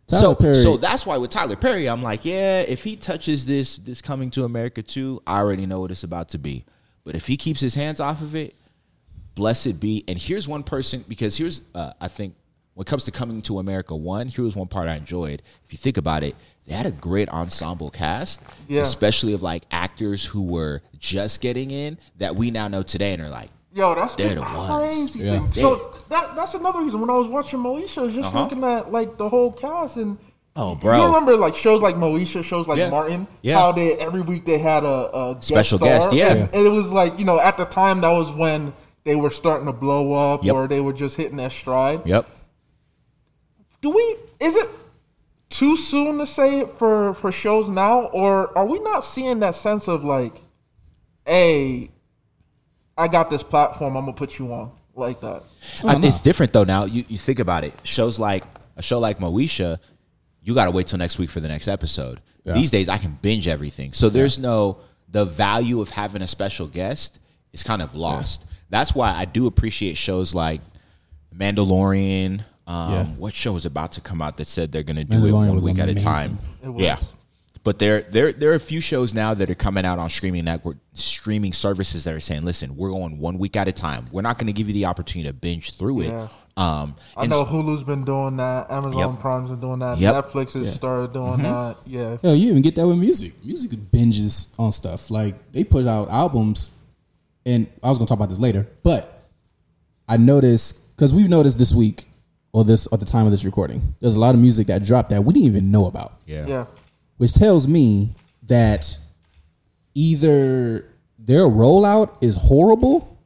[SPEAKER 3] Tyler
[SPEAKER 4] so,
[SPEAKER 3] Perry-
[SPEAKER 4] so that's why with Tyler Perry, I'm like, yeah, if he touches this, this coming to America too, I already know what it's about to be. But if he keeps his hands off of it, blessed be. And here's one person because here's, uh, I think, when it comes to coming to America, one, here was one part I enjoyed. If you think about it, they had a great ensemble cast,
[SPEAKER 2] Yeah.
[SPEAKER 4] especially of like actors who were just getting in that we now know today and are like,
[SPEAKER 2] Yo, that's
[SPEAKER 4] They're
[SPEAKER 2] the crazy
[SPEAKER 3] Yeah.
[SPEAKER 2] thing. So that that's another reason when I was watching Moesha, I was just
[SPEAKER 4] Uh-huh.
[SPEAKER 2] looking at like the whole cast and.
[SPEAKER 4] Oh, bro.
[SPEAKER 2] You remember like shows like Moesha, shows like
[SPEAKER 4] Yeah.
[SPEAKER 2] Martin,
[SPEAKER 4] Yeah.
[SPEAKER 2] how they every week they had a, a guest
[SPEAKER 4] Special
[SPEAKER 2] star,
[SPEAKER 4] guest, yeah.
[SPEAKER 2] and, and it was like you know at the time that was when they were starting to blow up
[SPEAKER 4] Yep.
[SPEAKER 2] or they were just hitting their stride.
[SPEAKER 4] yep.
[SPEAKER 2] Do we? Is it too soon to say it for for shows now, or are we not seeing that sense of like, hey, I got this platform, I'm gonna put you on like that?
[SPEAKER 4] I, it's different though now. You you think about it. Shows like a show like Moesha, you got to wait till next week for the next episode.
[SPEAKER 3] Yeah.
[SPEAKER 4] These days, I can binge everything. So there's no the value of having a special guest is kind of lost. That's why I do appreciate shows like Mandalorian. Um,
[SPEAKER 3] Yeah.
[SPEAKER 4] What show is about to come out that said they're going to do it one
[SPEAKER 3] was
[SPEAKER 4] week at a time? Yeah. But there, there, there are a few shows now that are coming out on streaming network, streaming services that are saying, "Listen, we're going one week at a time. We're not going to give you the opportunity to binge through it."
[SPEAKER 2] Yeah.
[SPEAKER 4] Um,
[SPEAKER 2] I
[SPEAKER 4] and
[SPEAKER 2] know Hulu's been doing that, Amazon
[SPEAKER 4] Yep.
[SPEAKER 2] Prime's been doing that,
[SPEAKER 4] Yep.
[SPEAKER 2] Netflix has started doing that. Yeah,
[SPEAKER 3] Hell, you even get that with music. Music binges on stuff. Like they put out albums, and I was gonna talk about this later, but I noticed because we've noticed this week or this at the time of this recording, there's a lot of music that dropped that we didn't even know about,
[SPEAKER 4] yeah,
[SPEAKER 2] yeah.
[SPEAKER 3] which tells me that either their rollout is horrible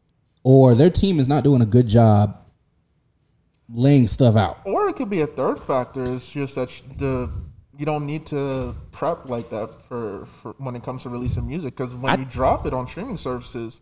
[SPEAKER 3] or their team is not doing a good job laying stuff out.
[SPEAKER 2] Or it could be a third factor. It's just that the you don't need to prep like that for, for when it comes to releasing music because when
[SPEAKER 4] I-
[SPEAKER 2] you drop it on streaming services,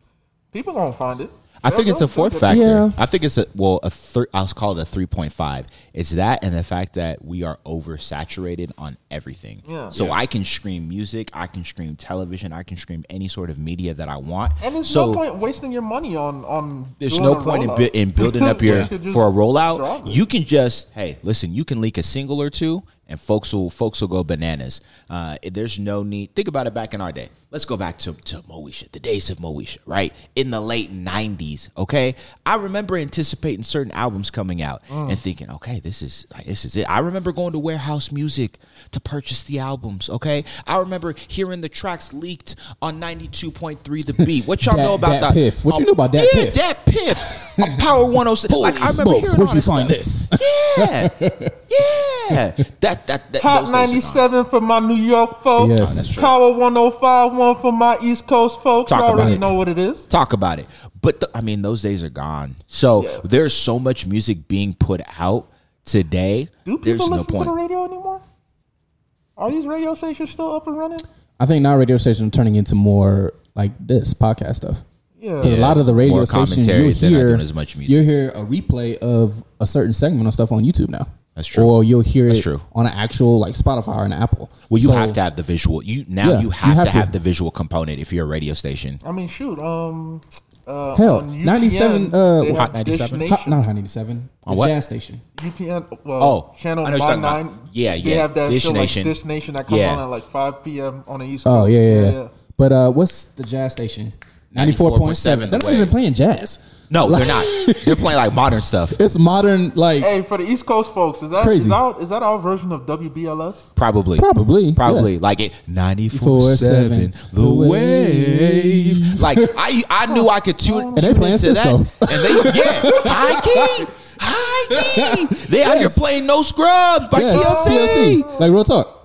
[SPEAKER 2] people don't find it.
[SPEAKER 4] I think
[SPEAKER 2] They'll-
[SPEAKER 4] it's a
[SPEAKER 2] they'll-
[SPEAKER 4] fourth
[SPEAKER 2] they'll-
[SPEAKER 4] factor.
[SPEAKER 3] Yeah.
[SPEAKER 4] I think it's a well, a th- I'll call it a three point five. It's that and the fact that we are oversaturated on everything.
[SPEAKER 2] Yeah.
[SPEAKER 4] So
[SPEAKER 3] Yeah.
[SPEAKER 4] I can stream music, I can stream television, I can stream any sort of media that I want.
[SPEAKER 2] And there's
[SPEAKER 4] so
[SPEAKER 2] no point wasting your money on on.
[SPEAKER 4] there's no point in, bu- in building up your
[SPEAKER 2] You
[SPEAKER 4] for a rollout. You can just hey, listen. You can leak a single or two, and folks will folks will go bananas. Uh, there's no need. Think about it. Back in our day, let's go back to to Moesha, the days of Moesha, right in the late '90s. Okay, I remember anticipating certain albums coming out
[SPEAKER 2] Mm.
[SPEAKER 4] and thinking, okay, this is like, this is it. I remember going to Wherehouse Music to purchase the albums. Okay, I remember hearing the tracks leaked on 92.3 The Beat. What y'all
[SPEAKER 3] Dat-
[SPEAKER 4] know about
[SPEAKER 3] Dat
[SPEAKER 4] that?
[SPEAKER 3] Piff. What you
[SPEAKER 4] Um,
[SPEAKER 3] know about that?
[SPEAKER 4] yeah,
[SPEAKER 3] Piff?
[SPEAKER 4] Dat Piff. On Power 106. like, I remember
[SPEAKER 3] smokes,
[SPEAKER 4] hearing
[SPEAKER 3] where'd
[SPEAKER 4] all
[SPEAKER 3] you
[SPEAKER 4] this
[SPEAKER 3] find this?
[SPEAKER 4] Yeah, yeah. That that that.
[SPEAKER 2] Hot
[SPEAKER 4] those days are gone.
[SPEAKER 2] 97 for my New York folks.
[SPEAKER 3] Yes. That's.
[SPEAKER 2] Power 105 one for my East Coast folks.
[SPEAKER 4] Talk
[SPEAKER 2] you
[SPEAKER 4] about
[SPEAKER 2] already
[SPEAKER 4] it.
[SPEAKER 2] know what it is.
[SPEAKER 4] Talk about it. But the, I mean, those days are gone. So
[SPEAKER 2] Yeah.
[SPEAKER 4] there's so much music being put out today.
[SPEAKER 2] Do
[SPEAKER 4] there's
[SPEAKER 2] people
[SPEAKER 4] no
[SPEAKER 2] listen to the radio anymore? Are these radio stations still up and running?
[SPEAKER 3] I think now radio stations are turning into more like this podcast stuff.
[SPEAKER 2] Yeah.
[SPEAKER 3] Because a lot of the radio
[SPEAKER 4] More
[SPEAKER 3] stations
[SPEAKER 4] commentary,
[SPEAKER 3] you
[SPEAKER 4] they're not
[SPEAKER 3] hear
[SPEAKER 4] doing as much music.
[SPEAKER 3] you hear a replay of a certain segment of stuff on YouTube now.
[SPEAKER 4] That's true.
[SPEAKER 3] Or you'll hear
[SPEAKER 4] That's
[SPEAKER 3] it
[SPEAKER 4] true.
[SPEAKER 3] on an actual like Spotify or an Apple.
[SPEAKER 4] Well, you
[SPEAKER 3] So-
[SPEAKER 4] have to have the visual. You now
[SPEAKER 3] Yeah,
[SPEAKER 4] you,
[SPEAKER 3] you
[SPEAKER 4] have
[SPEAKER 3] have
[SPEAKER 4] to,
[SPEAKER 3] to.
[SPEAKER 4] have the visual component if you're a radio station.
[SPEAKER 2] I mean, shoot. Um, uh,
[SPEAKER 3] Hell,
[SPEAKER 2] on UPN,
[SPEAKER 3] 97, uh,
[SPEAKER 2] they
[SPEAKER 4] Hot
[SPEAKER 2] have Dish
[SPEAKER 4] 97?
[SPEAKER 2] Nation.
[SPEAKER 3] Hot, not 197. The
[SPEAKER 4] On what?
[SPEAKER 3] jazz station.
[SPEAKER 2] UPN. Well,
[SPEAKER 4] Oh,
[SPEAKER 2] channel
[SPEAKER 4] I know what you're talking
[SPEAKER 2] nine.
[SPEAKER 4] about. Yeah,
[SPEAKER 2] They
[SPEAKER 4] yeah,
[SPEAKER 2] have that
[SPEAKER 4] Dish
[SPEAKER 2] show
[SPEAKER 4] Nation.
[SPEAKER 2] like Dish Nation that comes
[SPEAKER 4] Yeah.
[SPEAKER 2] on at like 5 p.m. on the East
[SPEAKER 3] Oh
[SPEAKER 2] Coast.
[SPEAKER 3] yeah, yeah, yeah. But uh, what's the jazz station? 94.7.
[SPEAKER 4] 94.7
[SPEAKER 3] They're
[SPEAKER 4] the
[SPEAKER 3] not
[SPEAKER 4] way.
[SPEAKER 3] even playing jazz.
[SPEAKER 4] No,
[SPEAKER 3] Like-
[SPEAKER 4] they're not. They're playing like modern stuff.
[SPEAKER 3] It's modern, like
[SPEAKER 2] Hey, for the East Coast folks, is that
[SPEAKER 3] Crazy.
[SPEAKER 2] is that, is that our version of WBLS?
[SPEAKER 4] Probably.
[SPEAKER 3] probably,
[SPEAKER 4] Probably
[SPEAKER 3] yeah.
[SPEAKER 4] like it 94 7 the wave. Like I I knew I could tune,
[SPEAKER 3] And they
[SPEAKER 4] tune
[SPEAKER 3] playing
[SPEAKER 4] into
[SPEAKER 3] Cisco.
[SPEAKER 4] that. And they yeah, high key. High key. They out here playing no scrubs by
[SPEAKER 3] Yes,
[SPEAKER 4] TLC.
[SPEAKER 3] TLC. Like real talk.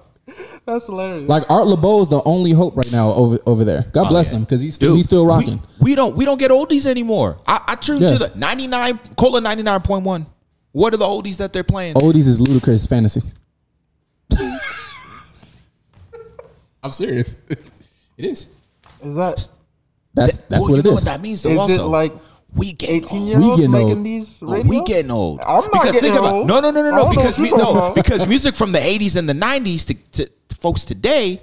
[SPEAKER 2] That's hilarious.
[SPEAKER 3] Like Art Laboe's the only hope right now over over there. God oh, bless
[SPEAKER 4] Oh, yeah.
[SPEAKER 3] him because he's still
[SPEAKER 4] Dude,
[SPEAKER 3] he's still
[SPEAKER 4] we-
[SPEAKER 3] rocking.
[SPEAKER 4] We, don't we don't get oldies anymore. I, I tuned
[SPEAKER 3] Yeah.
[SPEAKER 4] to the 99 Cola 99.1. What are the oldies that they're playing?
[SPEAKER 3] Oldies is ludicrous fantasy. I'm serious. It is.
[SPEAKER 2] is that
[SPEAKER 3] That's that's
[SPEAKER 4] Well,
[SPEAKER 3] what
[SPEAKER 4] you
[SPEAKER 3] it
[SPEAKER 4] know
[SPEAKER 3] is.
[SPEAKER 4] what that means though
[SPEAKER 2] is
[SPEAKER 4] also.
[SPEAKER 2] it like
[SPEAKER 4] we getting
[SPEAKER 2] 18
[SPEAKER 4] old.
[SPEAKER 2] year
[SPEAKER 3] We
[SPEAKER 2] olds
[SPEAKER 3] getting
[SPEAKER 2] making
[SPEAKER 3] old.
[SPEAKER 2] these
[SPEAKER 4] Oh, we getting old.
[SPEAKER 2] I'm not
[SPEAKER 4] because
[SPEAKER 2] getting
[SPEAKER 4] think about
[SPEAKER 2] old.
[SPEAKER 4] no, no, no, no, no. Because
[SPEAKER 2] what
[SPEAKER 4] we, no, because music from the '80s and the '90s to, to, to folks today,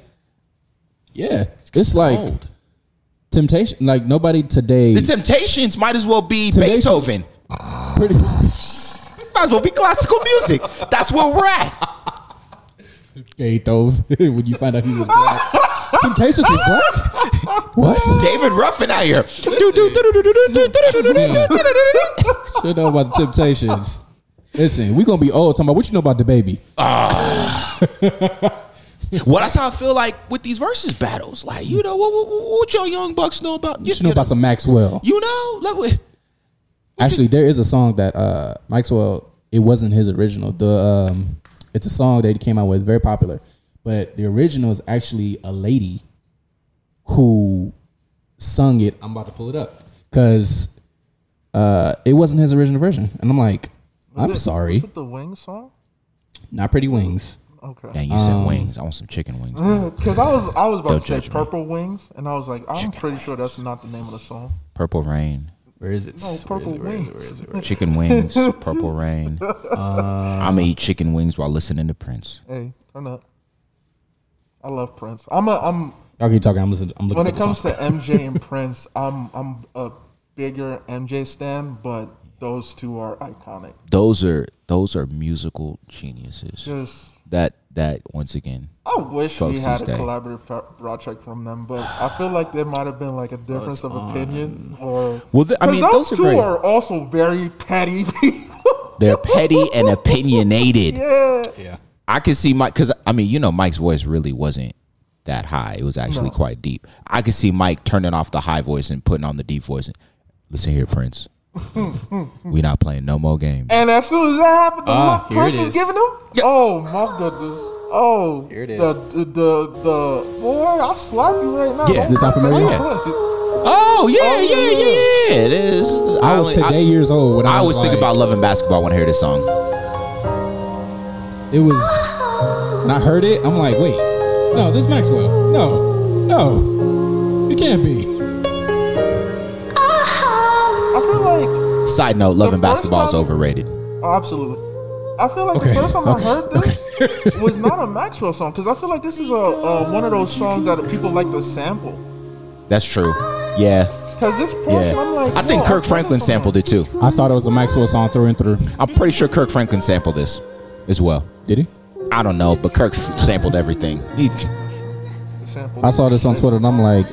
[SPEAKER 3] Yeah, it's like
[SPEAKER 4] Old.
[SPEAKER 3] temptation. Like nobody today.
[SPEAKER 4] The Temptations might as well be
[SPEAKER 3] Temptation-
[SPEAKER 4] Beethoven.
[SPEAKER 3] pretty.
[SPEAKER 4] Might as well be classical music. That's where we're at.
[SPEAKER 3] Beethoven. when you find out he was black, Temptations was black. What?
[SPEAKER 4] David Ruffin out here.
[SPEAKER 3] Should know about the Temptations. Listen, we gonna be old. Talking about what you know about the baby.
[SPEAKER 4] Well, that's how I feel like with these versus battles. Like, you know, what, what, what your young bucks know about?
[SPEAKER 3] You should know about some Maxwell.
[SPEAKER 4] You know, like, we-
[SPEAKER 3] Actually, there is a song that uh, Maxwell. It wasn't his original. The um, it's a song that he came out with, very popular. But the original is actually a lady who sung it. I'm about to pull it up because uh, it wasn't his original version, and I'm like, I'm
[SPEAKER 2] it-
[SPEAKER 3] sorry,
[SPEAKER 2] Was it the Wings song?
[SPEAKER 3] not Pretty Wings.
[SPEAKER 2] Okay.
[SPEAKER 4] Dang, you said wings. I want some chicken wings.
[SPEAKER 2] Because I was I was about
[SPEAKER 4] Don't
[SPEAKER 2] to say
[SPEAKER 4] judge me.
[SPEAKER 2] Purple Wings, and I was like, I'm pretty sure that's not the name of the song.
[SPEAKER 4] Purple rain,
[SPEAKER 3] Where is it?
[SPEAKER 2] Oh, no, Purple Wings.
[SPEAKER 4] chicken wings, purple rain. Uh, I'm gonna eat chicken wings while listening to Prince.
[SPEAKER 2] Hey, turn up. I love Prince. I'm a I'm
[SPEAKER 3] Y'all keep talking. I'm listening. I'm looking
[SPEAKER 2] when
[SPEAKER 3] for
[SPEAKER 2] it
[SPEAKER 3] the
[SPEAKER 2] comes
[SPEAKER 3] song.
[SPEAKER 2] to MJ and Prince, I'm I'm a bigger MJ stan, but those two are iconic.
[SPEAKER 4] Those are those are musical geniuses.
[SPEAKER 2] Just
[SPEAKER 4] That that once again.
[SPEAKER 2] I wish we had a
[SPEAKER 4] days.
[SPEAKER 2] collaborative pro- project from them, but I feel like there might have been like a oh, difference of opinion, or
[SPEAKER 4] Well, th- I
[SPEAKER 2] 'Cause
[SPEAKER 4] mean,
[SPEAKER 2] those,
[SPEAKER 4] those are
[SPEAKER 2] two
[SPEAKER 4] very-
[SPEAKER 2] are also very petty people.
[SPEAKER 4] They're petty and opinionated.
[SPEAKER 2] yeah,
[SPEAKER 3] yeah.
[SPEAKER 4] I could see Mike because I mean, you know, Mike's voice really wasn't that high. It was actually
[SPEAKER 2] No.
[SPEAKER 4] quite deep. I could see Mike turning off the high voice and putting on the deep voice. And, Listen here, Prince. We not playing no more games.
[SPEAKER 2] and as soon as that happened, the
[SPEAKER 3] Ah,
[SPEAKER 2] look
[SPEAKER 3] here it
[SPEAKER 2] Prince was
[SPEAKER 3] is.
[SPEAKER 2] giving them. Oh my goodness! Oh,
[SPEAKER 3] Here it is.
[SPEAKER 2] The the the, the boy, I'll slap you right now.
[SPEAKER 4] Yeah.
[SPEAKER 2] Don't
[SPEAKER 3] This sound
[SPEAKER 2] play
[SPEAKER 3] familiar?
[SPEAKER 2] that.
[SPEAKER 4] Oh yeah, yeah, yeah, yeah. It is.
[SPEAKER 3] I was today years old when I,
[SPEAKER 4] I
[SPEAKER 3] was
[SPEAKER 4] always think
[SPEAKER 3] like-
[SPEAKER 4] about Love and Basketball when I hear this song.
[SPEAKER 3] It was when I heard it, I'm like, wait, no, this Maxwell. No, no. It can't be.
[SPEAKER 4] Side note: loving
[SPEAKER 2] The first
[SPEAKER 4] basketball is overrated.
[SPEAKER 2] oh, absolutely. I feel like
[SPEAKER 3] Okay,
[SPEAKER 2] the first time
[SPEAKER 3] okay,
[SPEAKER 2] I heard this was not a Maxwell song because I feel like this is a, a one of those songs that people like to sample.
[SPEAKER 4] That's true. Yeah,
[SPEAKER 2] Because this portion,
[SPEAKER 4] yeah.
[SPEAKER 2] I'm like,
[SPEAKER 4] I think Kirk
[SPEAKER 2] I've
[SPEAKER 4] Franklin sampled it too.
[SPEAKER 3] I thought it was a Maxwell song through and through.
[SPEAKER 4] I'm pretty sure Kirk Franklin sampled this as well.
[SPEAKER 3] Did he?
[SPEAKER 4] I don't know, but Kirk sampled everything. He,
[SPEAKER 2] Sampled
[SPEAKER 3] I saw this on Twitter and I'm like,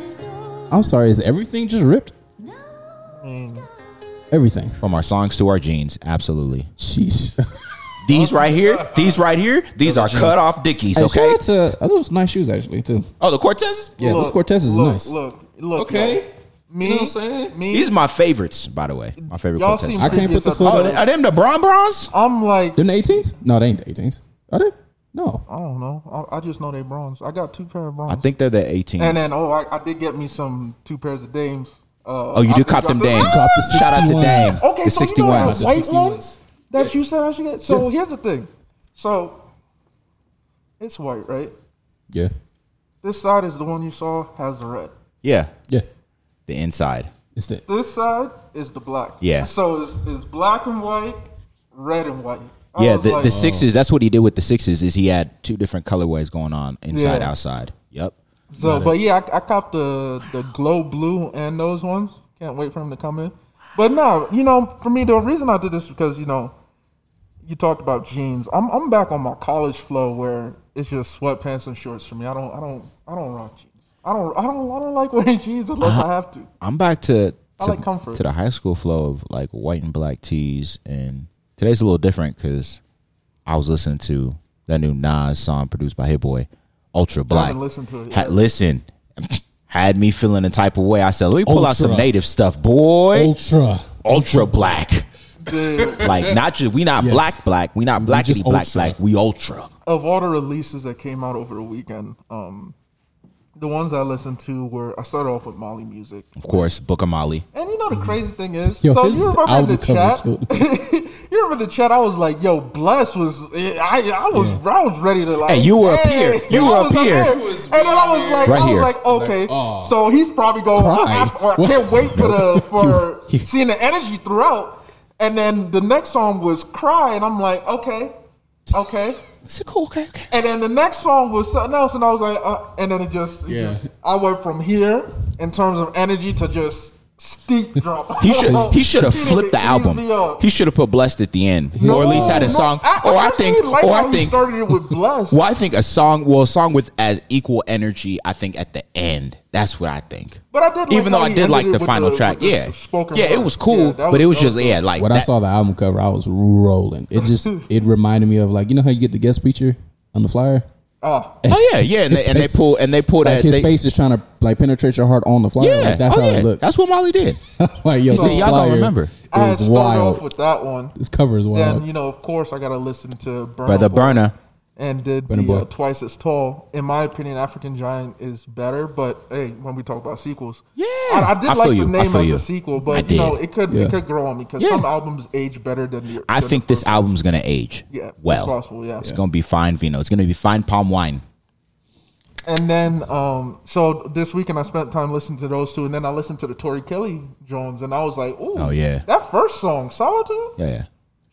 [SPEAKER 3] I'm sorry, is everything just ripped?
[SPEAKER 2] I mean,
[SPEAKER 3] Everything.
[SPEAKER 4] from our songs to our jeans, absolutely.
[SPEAKER 3] Sheesh.
[SPEAKER 4] These right here, these right here, these are cut off dickies.
[SPEAKER 3] Hey,
[SPEAKER 4] Okay.
[SPEAKER 3] shout out to, uh, those nice shoes actually too.
[SPEAKER 4] Oh, the Cortez.
[SPEAKER 3] Yeah, this
[SPEAKER 2] look,
[SPEAKER 3] Cortez is
[SPEAKER 2] look,
[SPEAKER 3] nice.
[SPEAKER 2] Look, look.
[SPEAKER 3] Okay.
[SPEAKER 2] yo. Me,
[SPEAKER 3] You know what I'm saying?
[SPEAKER 2] Me,
[SPEAKER 4] These are my favorites, by the way. My favorite
[SPEAKER 2] y'all
[SPEAKER 4] Cortez.
[SPEAKER 2] seen
[SPEAKER 3] I can't put the
[SPEAKER 2] previous
[SPEAKER 3] foot
[SPEAKER 4] Oh,
[SPEAKER 3] on
[SPEAKER 2] episodes.
[SPEAKER 4] are them the Bron Brons?
[SPEAKER 2] I'm like,
[SPEAKER 3] Them the 18s? No, they ain't the 18s. Are they? No.
[SPEAKER 2] I don't know. I, I just know they bronze. I got two pair of bronze.
[SPEAKER 4] I think they're the 18s.
[SPEAKER 2] And then oh, I, I did get me some two pairs of dames. Uh,
[SPEAKER 4] oh, you
[SPEAKER 2] do
[SPEAKER 4] did cop them
[SPEAKER 2] I-
[SPEAKER 4] dames.
[SPEAKER 3] Cop the
[SPEAKER 4] Shout out to
[SPEAKER 3] 61s.
[SPEAKER 4] Dame.
[SPEAKER 2] Okay,
[SPEAKER 4] the
[SPEAKER 2] so you know
[SPEAKER 4] 61s.
[SPEAKER 2] that
[SPEAKER 3] The
[SPEAKER 2] white
[SPEAKER 3] 61s.
[SPEAKER 2] one that you said I should get. So here's the thing. So it's white, right?
[SPEAKER 3] Yeah.
[SPEAKER 2] This side is the one you saw has the red.
[SPEAKER 4] Yeah,
[SPEAKER 3] Yeah.
[SPEAKER 4] the inside.
[SPEAKER 3] It's the
[SPEAKER 2] This side is the black.
[SPEAKER 4] Yeah.
[SPEAKER 2] So it's, it's black and white, red and white. I
[SPEAKER 4] Yeah, the,
[SPEAKER 2] like,
[SPEAKER 4] the sixes. That's what he did with the sixes. Is he had two different colorways going on inside,
[SPEAKER 2] Yeah.
[SPEAKER 4] outside. Yep.
[SPEAKER 2] So, but yeah, I, I copped the the glow blue and those ones. Can't wait for them to come in. But no, you know, for me, the reason I did this is because you know, you talked about jeans. I'm I'm back on my college flow where it's just sweatpants and shorts for me. I don't I don't I don't rock jeans. I don't I don't I don't like wearing jeans unless I have to.
[SPEAKER 4] I'm back to
[SPEAKER 2] I
[SPEAKER 4] to,
[SPEAKER 2] like comfort.
[SPEAKER 4] to the high school flow of like white and black tees, and today's a little different because I was listening to that new Nas song produced by Hit Boy, Ultra Black.
[SPEAKER 2] listened to it
[SPEAKER 4] Ha- listen, had me feeling a type of way. I said, let me pull out some native stuff, boy.
[SPEAKER 3] ultra.
[SPEAKER 4] Ultra Black, like not just we not
[SPEAKER 3] Yes.
[SPEAKER 4] black black, we not blackity
[SPEAKER 3] just
[SPEAKER 4] black
[SPEAKER 3] ultra.
[SPEAKER 4] black, we ultra.
[SPEAKER 2] of all the releases that came out over the weekend, um, the ones I listened to were I started off with Molly Music.
[SPEAKER 4] Of course, Book of Molly.
[SPEAKER 2] And you know the crazy thing is,
[SPEAKER 3] Yo,
[SPEAKER 2] so
[SPEAKER 3] his
[SPEAKER 2] you remember
[SPEAKER 3] album
[SPEAKER 2] in the chat? you remember the chat? I was like, "Yo, Bless was I I was I was ready to like."
[SPEAKER 4] Hey, you were up
[SPEAKER 2] hey,
[SPEAKER 4] here. You were up here.
[SPEAKER 2] and then I was like,
[SPEAKER 4] Right
[SPEAKER 2] I was
[SPEAKER 4] here.
[SPEAKER 2] like, okay,
[SPEAKER 3] Like, oh.
[SPEAKER 2] so he's probably going.
[SPEAKER 3] Cry.
[SPEAKER 2] I, I can't wait for the for seeing the energy throughout. And then the next song was "Cry," and I'm like, okay, Okay.
[SPEAKER 4] It's cool. Okay, okay.
[SPEAKER 2] And then the next song was something else, and I was like, uh, and then it just, it
[SPEAKER 3] Yeah.
[SPEAKER 2] just- I went from here in terms of energy to just steep drop.
[SPEAKER 4] He should he should have flipped the album. He should have put blessed at the end, or at least had a
[SPEAKER 2] No,
[SPEAKER 4] song.
[SPEAKER 2] I,
[SPEAKER 4] or I
[SPEAKER 2] actually
[SPEAKER 4] think,
[SPEAKER 2] like
[SPEAKER 4] or
[SPEAKER 2] how
[SPEAKER 4] I
[SPEAKER 2] he
[SPEAKER 4] think,
[SPEAKER 2] started it with blessed.
[SPEAKER 4] well, I think a song, well, a song with as equal energy. I think at the end. That's what I think.
[SPEAKER 2] But I did like
[SPEAKER 4] even though
[SPEAKER 2] how
[SPEAKER 4] I
[SPEAKER 2] he
[SPEAKER 4] did
[SPEAKER 2] ended
[SPEAKER 4] like
[SPEAKER 2] it
[SPEAKER 4] the
[SPEAKER 2] with
[SPEAKER 4] final
[SPEAKER 2] the-
[SPEAKER 4] track.
[SPEAKER 2] with the
[SPEAKER 4] Yeah,
[SPEAKER 2] spoken
[SPEAKER 4] yeah, it
[SPEAKER 2] word.
[SPEAKER 4] was cool,
[SPEAKER 2] Yeah, that
[SPEAKER 4] but
[SPEAKER 2] was-
[SPEAKER 4] it was
[SPEAKER 2] that
[SPEAKER 4] just
[SPEAKER 2] was
[SPEAKER 4] yeah, like
[SPEAKER 3] when I
[SPEAKER 4] that-
[SPEAKER 3] saw the album cover, I was rolling. It just it reminded me of like you know how you get the guest feature on the flyer.
[SPEAKER 2] Ah,
[SPEAKER 4] Oh yeah, yeah, and they,
[SPEAKER 3] His
[SPEAKER 4] and they
[SPEAKER 3] face is-
[SPEAKER 4] pull and they pull
[SPEAKER 3] Like
[SPEAKER 4] that.
[SPEAKER 3] his
[SPEAKER 4] they,
[SPEAKER 3] face is trying to like penetrate your heart on the flyer.
[SPEAKER 4] Yeah,
[SPEAKER 3] like, that's
[SPEAKER 4] oh,
[SPEAKER 3] how
[SPEAKER 4] yeah.
[SPEAKER 3] it looked.
[SPEAKER 4] That's what Molly did.
[SPEAKER 3] like yo,
[SPEAKER 4] See,
[SPEAKER 3] this
[SPEAKER 4] y'all don't
[SPEAKER 3] flyer
[SPEAKER 4] remember.
[SPEAKER 2] I had
[SPEAKER 3] is
[SPEAKER 2] started
[SPEAKER 3] wild.
[SPEAKER 2] off with that one.
[SPEAKER 3] this cover is wild.
[SPEAKER 2] Then you know, of course, I got to listen to Burna
[SPEAKER 4] Brother
[SPEAKER 2] Boy
[SPEAKER 4] Burna.
[SPEAKER 2] And did
[SPEAKER 3] Burna
[SPEAKER 2] the uh, twice as tall. In my opinion, African Giant is better. But hey, when we talk about sequels,
[SPEAKER 4] Yeah.
[SPEAKER 2] I, I did
[SPEAKER 4] I
[SPEAKER 2] like the
[SPEAKER 4] I
[SPEAKER 2] name of
[SPEAKER 4] you.
[SPEAKER 2] the sequel, but you know, it could
[SPEAKER 3] Yeah.
[SPEAKER 2] it could grow on me because
[SPEAKER 4] Yeah.
[SPEAKER 2] some albums age better than the.
[SPEAKER 4] I
[SPEAKER 2] than
[SPEAKER 4] think
[SPEAKER 2] the
[SPEAKER 4] this
[SPEAKER 2] album
[SPEAKER 4] is gonna age.
[SPEAKER 2] Yeah, it's
[SPEAKER 4] well,
[SPEAKER 2] possible, yeah.
[SPEAKER 4] it's gonna be fine vino. It's gonna be fine palm wine.
[SPEAKER 2] And then, um, so this weekend I spent time listening to those two, and then I listened to the Tori Kelly Jones, and I was like, "Ooh,
[SPEAKER 4] Oh, yeah.
[SPEAKER 2] that first song, Solitude."
[SPEAKER 4] Yeah, yeah.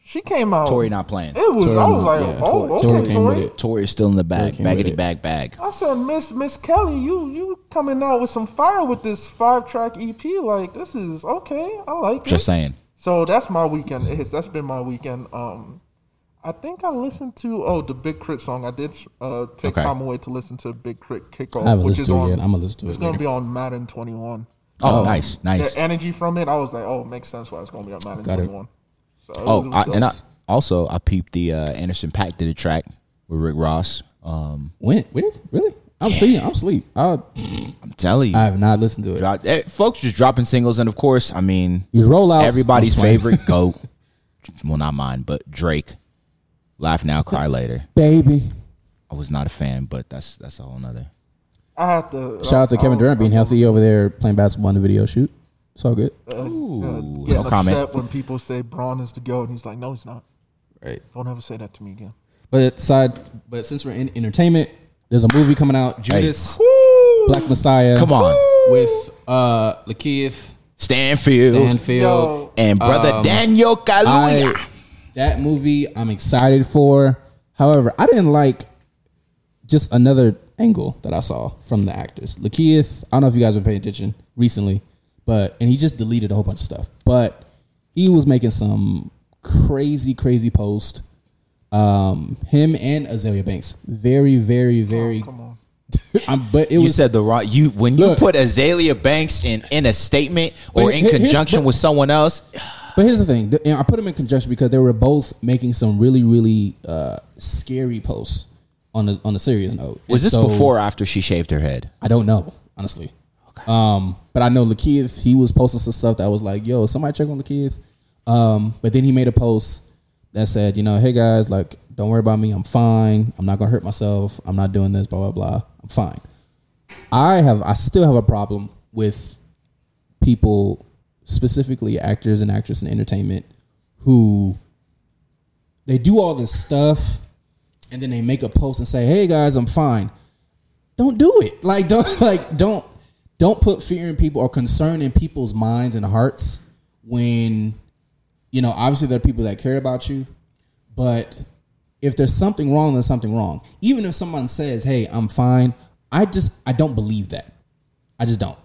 [SPEAKER 2] She came out.
[SPEAKER 4] Tori not playing.
[SPEAKER 2] It was.
[SPEAKER 3] Tori
[SPEAKER 2] I was
[SPEAKER 3] not-
[SPEAKER 2] like,
[SPEAKER 3] yeah,
[SPEAKER 2] "Oh,
[SPEAKER 3] Tori- Tori
[SPEAKER 2] okay,
[SPEAKER 3] came with
[SPEAKER 2] Tori."
[SPEAKER 3] it.
[SPEAKER 4] Tori is still in the bag,
[SPEAKER 3] came with
[SPEAKER 4] baggity
[SPEAKER 3] it.
[SPEAKER 4] bag bag.
[SPEAKER 2] I said, Miss Miss Kelly, you you coming out with some fire with this five track EP. Like this is okay. I like
[SPEAKER 4] Just
[SPEAKER 2] it.
[SPEAKER 4] saying.
[SPEAKER 2] So that's my weekend. It's, that's been my weekend. Um, I think I listened to oh the Big K.R.I.T. song. I did uh take
[SPEAKER 4] Okay.
[SPEAKER 2] time away to listen to Big K.R.I.T. Kickoff.
[SPEAKER 3] I haven't
[SPEAKER 2] which
[SPEAKER 3] listened
[SPEAKER 2] is
[SPEAKER 3] to it
[SPEAKER 2] on,
[SPEAKER 3] yet. I'm gonna listen to
[SPEAKER 2] It's
[SPEAKER 3] it
[SPEAKER 2] gonna
[SPEAKER 3] later.
[SPEAKER 2] be on Madden 21.
[SPEAKER 4] Oh,
[SPEAKER 3] Oh.
[SPEAKER 4] nice, nice.
[SPEAKER 2] The energy from it, I was like, oh, makes sense why it's gonna be on Madden
[SPEAKER 3] Got it.
[SPEAKER 2] 21. So
[SPEAKER 4] Oh, I, and I also I peeped the uh, Anderson .Paak did a track with Rick Ross. Um,
[SPEAKER 3] when? Where? Really? I'm seeing. I'm asleep. I,
[SPEAKER 4] I'm telling you,
[SPEAKER 3] I have not listened to it.
[SPEAKER 4] Drop- eh, folks just dropping singles, and of course, I mean,
[SPEAKER 3] These rollouts.
[SPEAKER 4] everybody's favorite goat. Well, not mine, but Drake. Laugh now, cry later.
[SPEAKER 3] baby.
[SPEAKER 4] I was not a fan, but that's that's a whole nother.
[SPEAKER 2] I have to
[SPEAKER 3] Shout out to
[SPEAKER 2] I-
[SPEAKER 3] Kevin
[SPEAKER 2] I-
[SPEAKER 3] Durant being
[SPEAKER 2] I-
[SPEAKER 3] healthy over there playing basketball in the video shoot. It's all good.
[SPEAKER 2] uh,
[SPEAKER 4] Ooh, no comment.
[SPEAKER 2] upset when people say Bron is the goat, and he's like, no, he's not.
[SPEAKER 3] Right.
[SPEAKER 2] Don't ever say that to me again.
[SPEAKER 3] But side, but since we're in entertainment, there's a movie coming out, Judas, Black Messiah.
[SPEAKER 4] Come on,
[SPEAKER 3] with uh Lakeith
[SPEAKER 4] Stanfield
[SPEAKER 3] Stanfield.
[SPEAKER 2] Yo,
[SPEAKER 4] and brother
[SPEAKER 3] Um,
[SPEAKER 4] Daniel Kaluuya.
[SPEAKER 3] I, that movie I'm excited for. However, I didn't like just another angle that I saw from the actors. Lakeith, I don't know if you guys have been paying attention recently, but and he just deleted a whole bunch of stuff. But he was making some crazy, crazy post. Um, him and Azealia Banks, very, very, very.
[SPEAKER 2] come on.
[SPEAKER 3] um, but it
[SPEAKER 4] you
[SPEAKER 3] was
[SPEAKER 4] said the wrong. You when you
[SPEAKER 3] Look.
[SPEAKER 4] put Azealia Banks in in a statement or in conjunction
[SPEAKER 3] but-
[SPEAKER 4] with someone else.
[SPEAKER 3] But here's the thing: the- and I put them in conjunction because they were both making some really, really uh, scary posts on the on a serious note.
[SPEAKER 4] Was
[SPEAKER 3] And
[SPEAKER 4] this
[SPEAKER 3] so-
[SPEAKER 4] before or after she shaved her head?
[SPEAKER 3] I don't know, honestly. Um, but I know Lakeith, he was posting some stuff that was like, "Yo, somebody check on Lakeith." Um, but then he made a post that said, "You know, hey guys, like, don't worry about me. I'm fine. I'm not gonna hurt myself. I'm not doing this. Blah blah blah. I'm fine." I have, I still have a problem with people, specifically actors and actresses in entertainment, who they do all this stuff and then they make a post and say, "Hey guys, I'm fine." Don't do it. Like don't like don't don't put fear in people or concern in people's minds and hearts when you know, obviously there are people that care about you, but if there's something wrong, there's something wrong. Even if someone says, "Hey, I'm fine," I just I don't believe that. I just don't.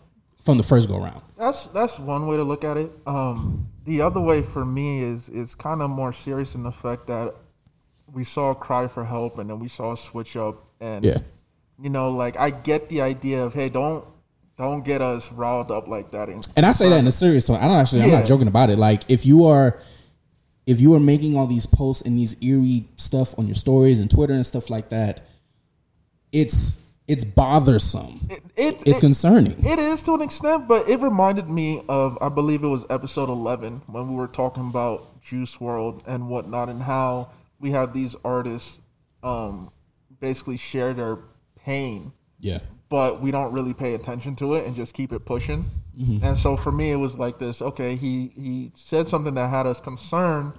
[SPEAKER 3] From the first go around.
[SPEAKER 2] That's that's one way to look at it. Um, the other way for me is is kind of more serious in the fact that we saw a cry for help and then we saw a switch up and
[SPEAKER 3] Yeah.
[SPEAKER 2] you know like I get the idea of hey don't don't get us riled up like that. And,
[SPEAKER 3] And I say that in a serious tone. I don't actually. I'm
[SPEAKER 2] Yeah.
[SPEAKER 3] not joking about it. Like if you are, if you are making all these posts and these eerie stuff on your stories and Twitter and stuff like that, it's it's bothersome.
[SPEAKER 2] it, it,
[SPEAKER 3] It's
[SPEAKER 2] it-
[SPEAKER 3] concerning.
[SPEAKER 2] It is to an extent, but it reminded me of I believe it was episode eleven when we were talking about Juice WRLD and whatnot, and how we have these artists um, basically share their pain,
[SPEAKER 3] Yeah.
[SPEAKER 2] But we don't really pay attention to it and just keep it pushing. Mm-hmm. And so for me, it was like this. Okay, he he said something that had us concerned,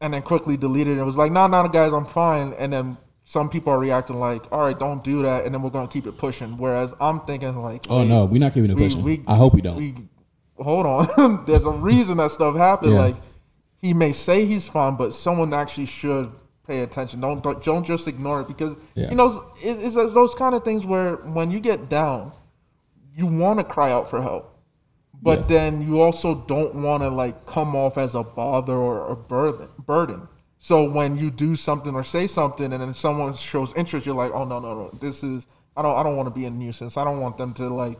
[SPEAKER 2] and then quickly deleted it. It was like, no, no, guys, I'm fine. And then some people are reacting like, all right, don't do that, and then we're gonna keep it pushing. Whereas I'm thinking like,
[SPEAKER 3] Oh no, we're not keeping it
[SPEAKER 2] we-
[SPEAKER 3] pushing.
[SPEAKER 2] we-
[SPEAKER 3] I hope we don't.
[SPEAKER 2] we- hold on. There's a reason that stuff happened.
[SPEAKER 3] Yeah.
[SPEAKER 2] Like he may say he's fine, but someone actually should pay attention. Don't don't, don't just ignore it because
[SPEAKER 3] Yeah.
[SPEAKER 2] you know it's, it's those kind of things where when you get down, you want to cry out for help, but
[SPEAKER 3] Yeah.
[SPEAKER 2] then you also don't want to like come off as a bother or a burden. Burden. So when you do something or say something, and then someone shows interest, you're like, oh no no no, this is I don't I don't want to be a nuisance. I don't want them to like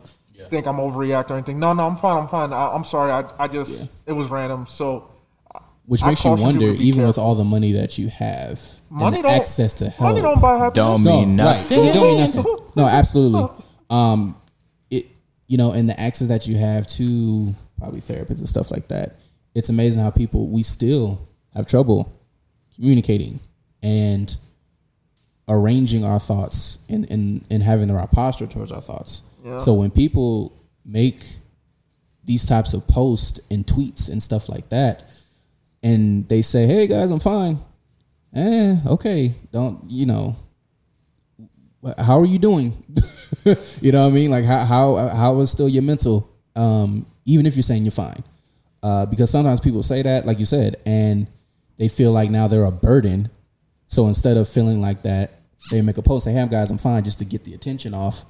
[SPEAKER 2] think I'm overreacting or anything. No no, I'm fine. I'm fine. I, I'm sorry. I I just
[SPEAKER 3] Yeah.
[SPEAKER 2] it was random. So
[SPEAKER 3] Which
[SPEAKER 2] I
[SPEAKER 3] makes you wonder,
[SPEAKER 2] people to be
[SPEAKER 3] even with all the money that you have,
[SPEAKER 2] money
[SPEAKER 3] and the access to help,
[SPEAKER 2] money don't buy happiness.
[SPEAKER 4] Don't
[SPEAKER 3] no,
[SPEAKER 4] mean
[SPEAKER 3] right?
[SPEAKER 4] nothing.
[SPEAKER 3] It don't mean nothing. No, absolutely. Um, it you know, and the access that you have to probably therapists and stuff like that. It's amazing how people we still have trouble communicating and arranging our thoughts and and, and having the right posture towards our thoughts.
[SPEAKER 2] Yeah.
[SPEAKER 3] So when people make these types of posts and tweets and stuff like that, and they say, "Hey guys, I'm fine," eh, okay, don't you know? How are you doing? you know what I mean? Like how how how is still your mental? Um, even if you're saying you're fine, uh, because sometimes people say that, like you said, and they feel like now they're a burden. So instead of feeling like that, they make a post, say, "Hey guys, I'm fine," just to get the attention off,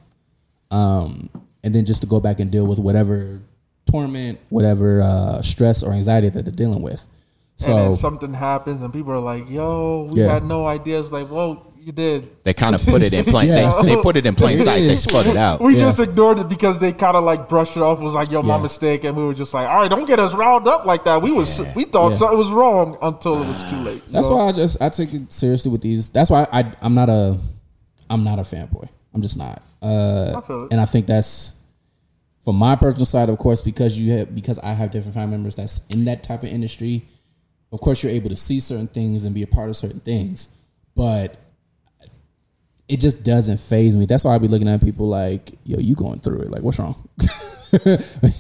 [SPEAKER 3] um, and then just to go back and deal with whatever torment, whatever uh, stress or anxiety that they're dealing with.
[SPEAKER 2] And then
[SPEAKER 3] So
[SPEAKER 2] something happens and people are like, "Yo, we
[SPEAKER 3] Yeah.
[SPEAKER 2] had no ideas." Like, well, you did.
[SPEAKER 4] They kind of put it in plain.
[SPEAKER 3] Yeah.
[SPEAKER 4] They, they put it in plain sight. They
[SPEAKER 3] is.
[SPEAKER 4] split it out.
[SPEAKER 2] We
[SPEAKER 3] Yeah.
[SPEAKER 2] just ignored it because they kind of like brushed it off. It was like, "Yo, my
[SPEAKER 3] Yeah.
[SPEAKER 2] mistake," and we were just like, "All right, don't get us riled up like that." We was we thought
[SPEAKER 3] Yeah.
[SPEAKER 2] so it was wrong until it was too late.
[SPEAKER 3] That's
[SPEAKER 2] know?
[SPEAKER 3] why I just I take it seriously with these. That's why I I'm not a I'm not a fanboy. I'm just not. Uh,
[SPEAKER 2] I
[SPEAKER 3] and I think that's from my personal side, of course, because you have because I have different family members that's in that type of industry. Of course, you're able to see certain things and be a part of certain things, but it just doesn't phase me. That's why I be looking at people like, "Yo, you going through it? Like, what's wrong?"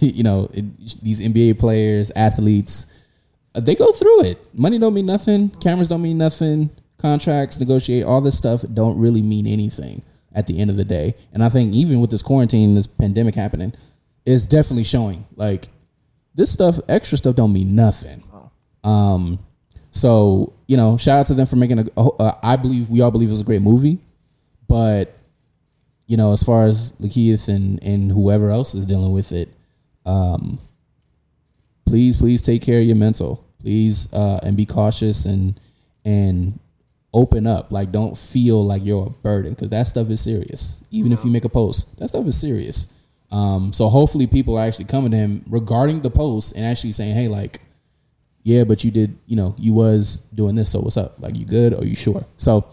[SPEAKER 3] you know, it, these NBA players, athletes, they go through it. Money don't mean nothing. Cameras don't mean nothing. Contracts, negotiate, all this stuff don't really mean anything at the end of the day. And I think even with this quarantine, this pandemic happening, it's definitely showing like this stuff, extra stuff, don't mean nothing. Um, so you know, shout out to them for making a. Uh, believe we all believe it was a great movie, but you know, as far as Lakeith and and whoever else is dealing with it, um, please, please take care of your mental, please, uh, and be cautious and and open up. Like, don't feel like you're a burden because that stuff is serious. Even if you make a post, that stuff is serious. Um, so hopefully, people are actually coming to him regarding the post and actually saying, "Hey, like." Yeah, but you did, you know, you was doing this. So what's up? Like, you good? Are you sure? So,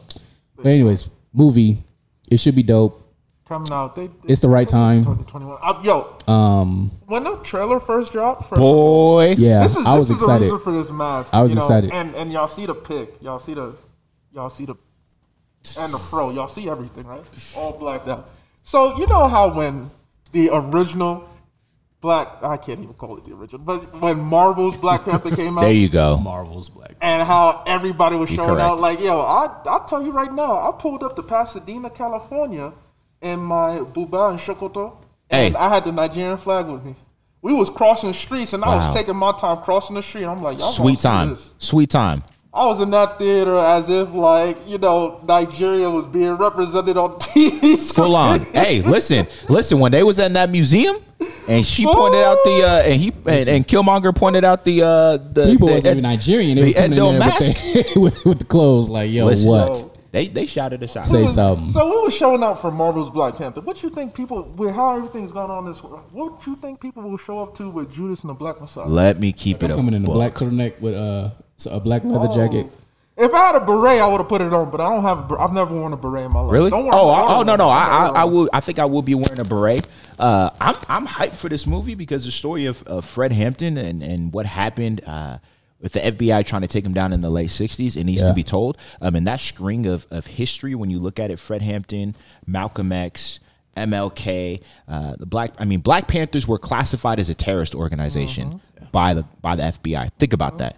[SPEAKER 3] but anyways, movie, it should be dope.
[SPEAKER 2] coming out. They,
[SPEAKER 3] It's the right time.
[SPEAKER 2] 2021. Uh, yo,
[SPEAKER 3] Um,
[SPEAKER 2] when the trailer first dropped, first
[SPEAKER 4] Boy,
[SPEAKER 3] yeah,
[SPEAKER 2] This is,
[SPEAKER 3] I was
[SPEAKER 2] this
[SPEAKER 3] excited.
[SPEAKER 2] The for this mask.
[SPEAKER 3] I was
[SPEAKER 2] you know,
[SPEAKER 3] excited.
[SPEAKER 2] and and y'all see the pic. Y'all see the, y'all see the, and the fro. Y'all see everything, right? All blacked out. So you know how when the original Black, I can't even call it the original, but when Marvel's Black Panther came out,
[SPEAKER 4] there you go.
[SPEAKER 6] Marvel's Black.
[SPEAKER 2] and how everybody was
[SPEAKER 4] You're
[SPEAKER 2] showing
[SPEAKER 4] correct.
[SPEAKER 2] out, like, yo, I I'll tell you right now, I pulled up to Pasadena, California, in my buba and shokoto, and
[SPEAKER 4] Hey.
[SPEAKER 2] I had the Nigerian flag with me. We was crossing streets, and I was taking my time crossing the street. I'm like, y'all
[SPEAKER 4] Sweet time.
[SPEAKER 2] this.
[SPEAKER 4] Sweet time.
[SPEAKER 2] I was in that theater as if like you know Nigeria was being represented on TV.
[SPEAKER 4] Full on. hey, listen, listen. When they was in that museum, and she pointed out the uh, and he and, and Killmonger pointed out the uh, the
[SPEAKER 3] People
[SPEAKER 4] the
[SPEAKER 3] wasn't even Nigerian. They
[SPEAKER 4] the
[SPEAKER 3] was coming in there
[SPEAKER 4] mask.
[SPEAKER 3] with, the, with, with the clothes. Like, yo,
[SPEAKER 4] Listen,
[SPEAKER 3] what?
[SPEAKER 4] They they shouted us out.
[SPEAKER 3] Say
[SPEAKER 2] was-
[SPEAKER 3] something.
[SPEAKER 2] So we were showing out for Marvel's Black Panther. What you think people with how everything's going on this? World, what you think people will show up to with Judas and the Black Messiah?
[SPEAKER 4] Let me keep it
[SPEAKER 3] I'm
[SPEAKER 4] a
[SPEAKER 3] coming in a
[SPEAKER 4] book.
[SPEAKER 3] black turtleneck with uh, so a black leather jacket.
[SPEAKER 2] If I had a beret, I would have put it on, but I don't have. A, ber- I've never worn a beret in my life.
[SPEAKER 4] Really?
[SPEAKER 2] Don't worry.
[SPEAKER 4] Oh,
[SPEAKER 2] I'm
[SPEAKER 4] oh no, no. I, I,
[SPEAKER 2] I'm
[SPEAKER 4] will. I think I will be wearing a beret. Uh, I'm, I'm hyped for this movie because the story of, of Fred Hampton and, and what happened uh, with the FBI trying to take him down in the late '60s, it needs
[SPEAKER 3] Yeah.
[SPEAKER 4] to be told. Um, and that string of, of history, when you look at it, Fred Hampton, Malcolm X. MLK, uh, the black. I mean, Black Panthers were classified as a terrorist organization
[SPEAKER 2] Mm-hmm.
[SPEAKER 4] by the by the FBI. Think about that.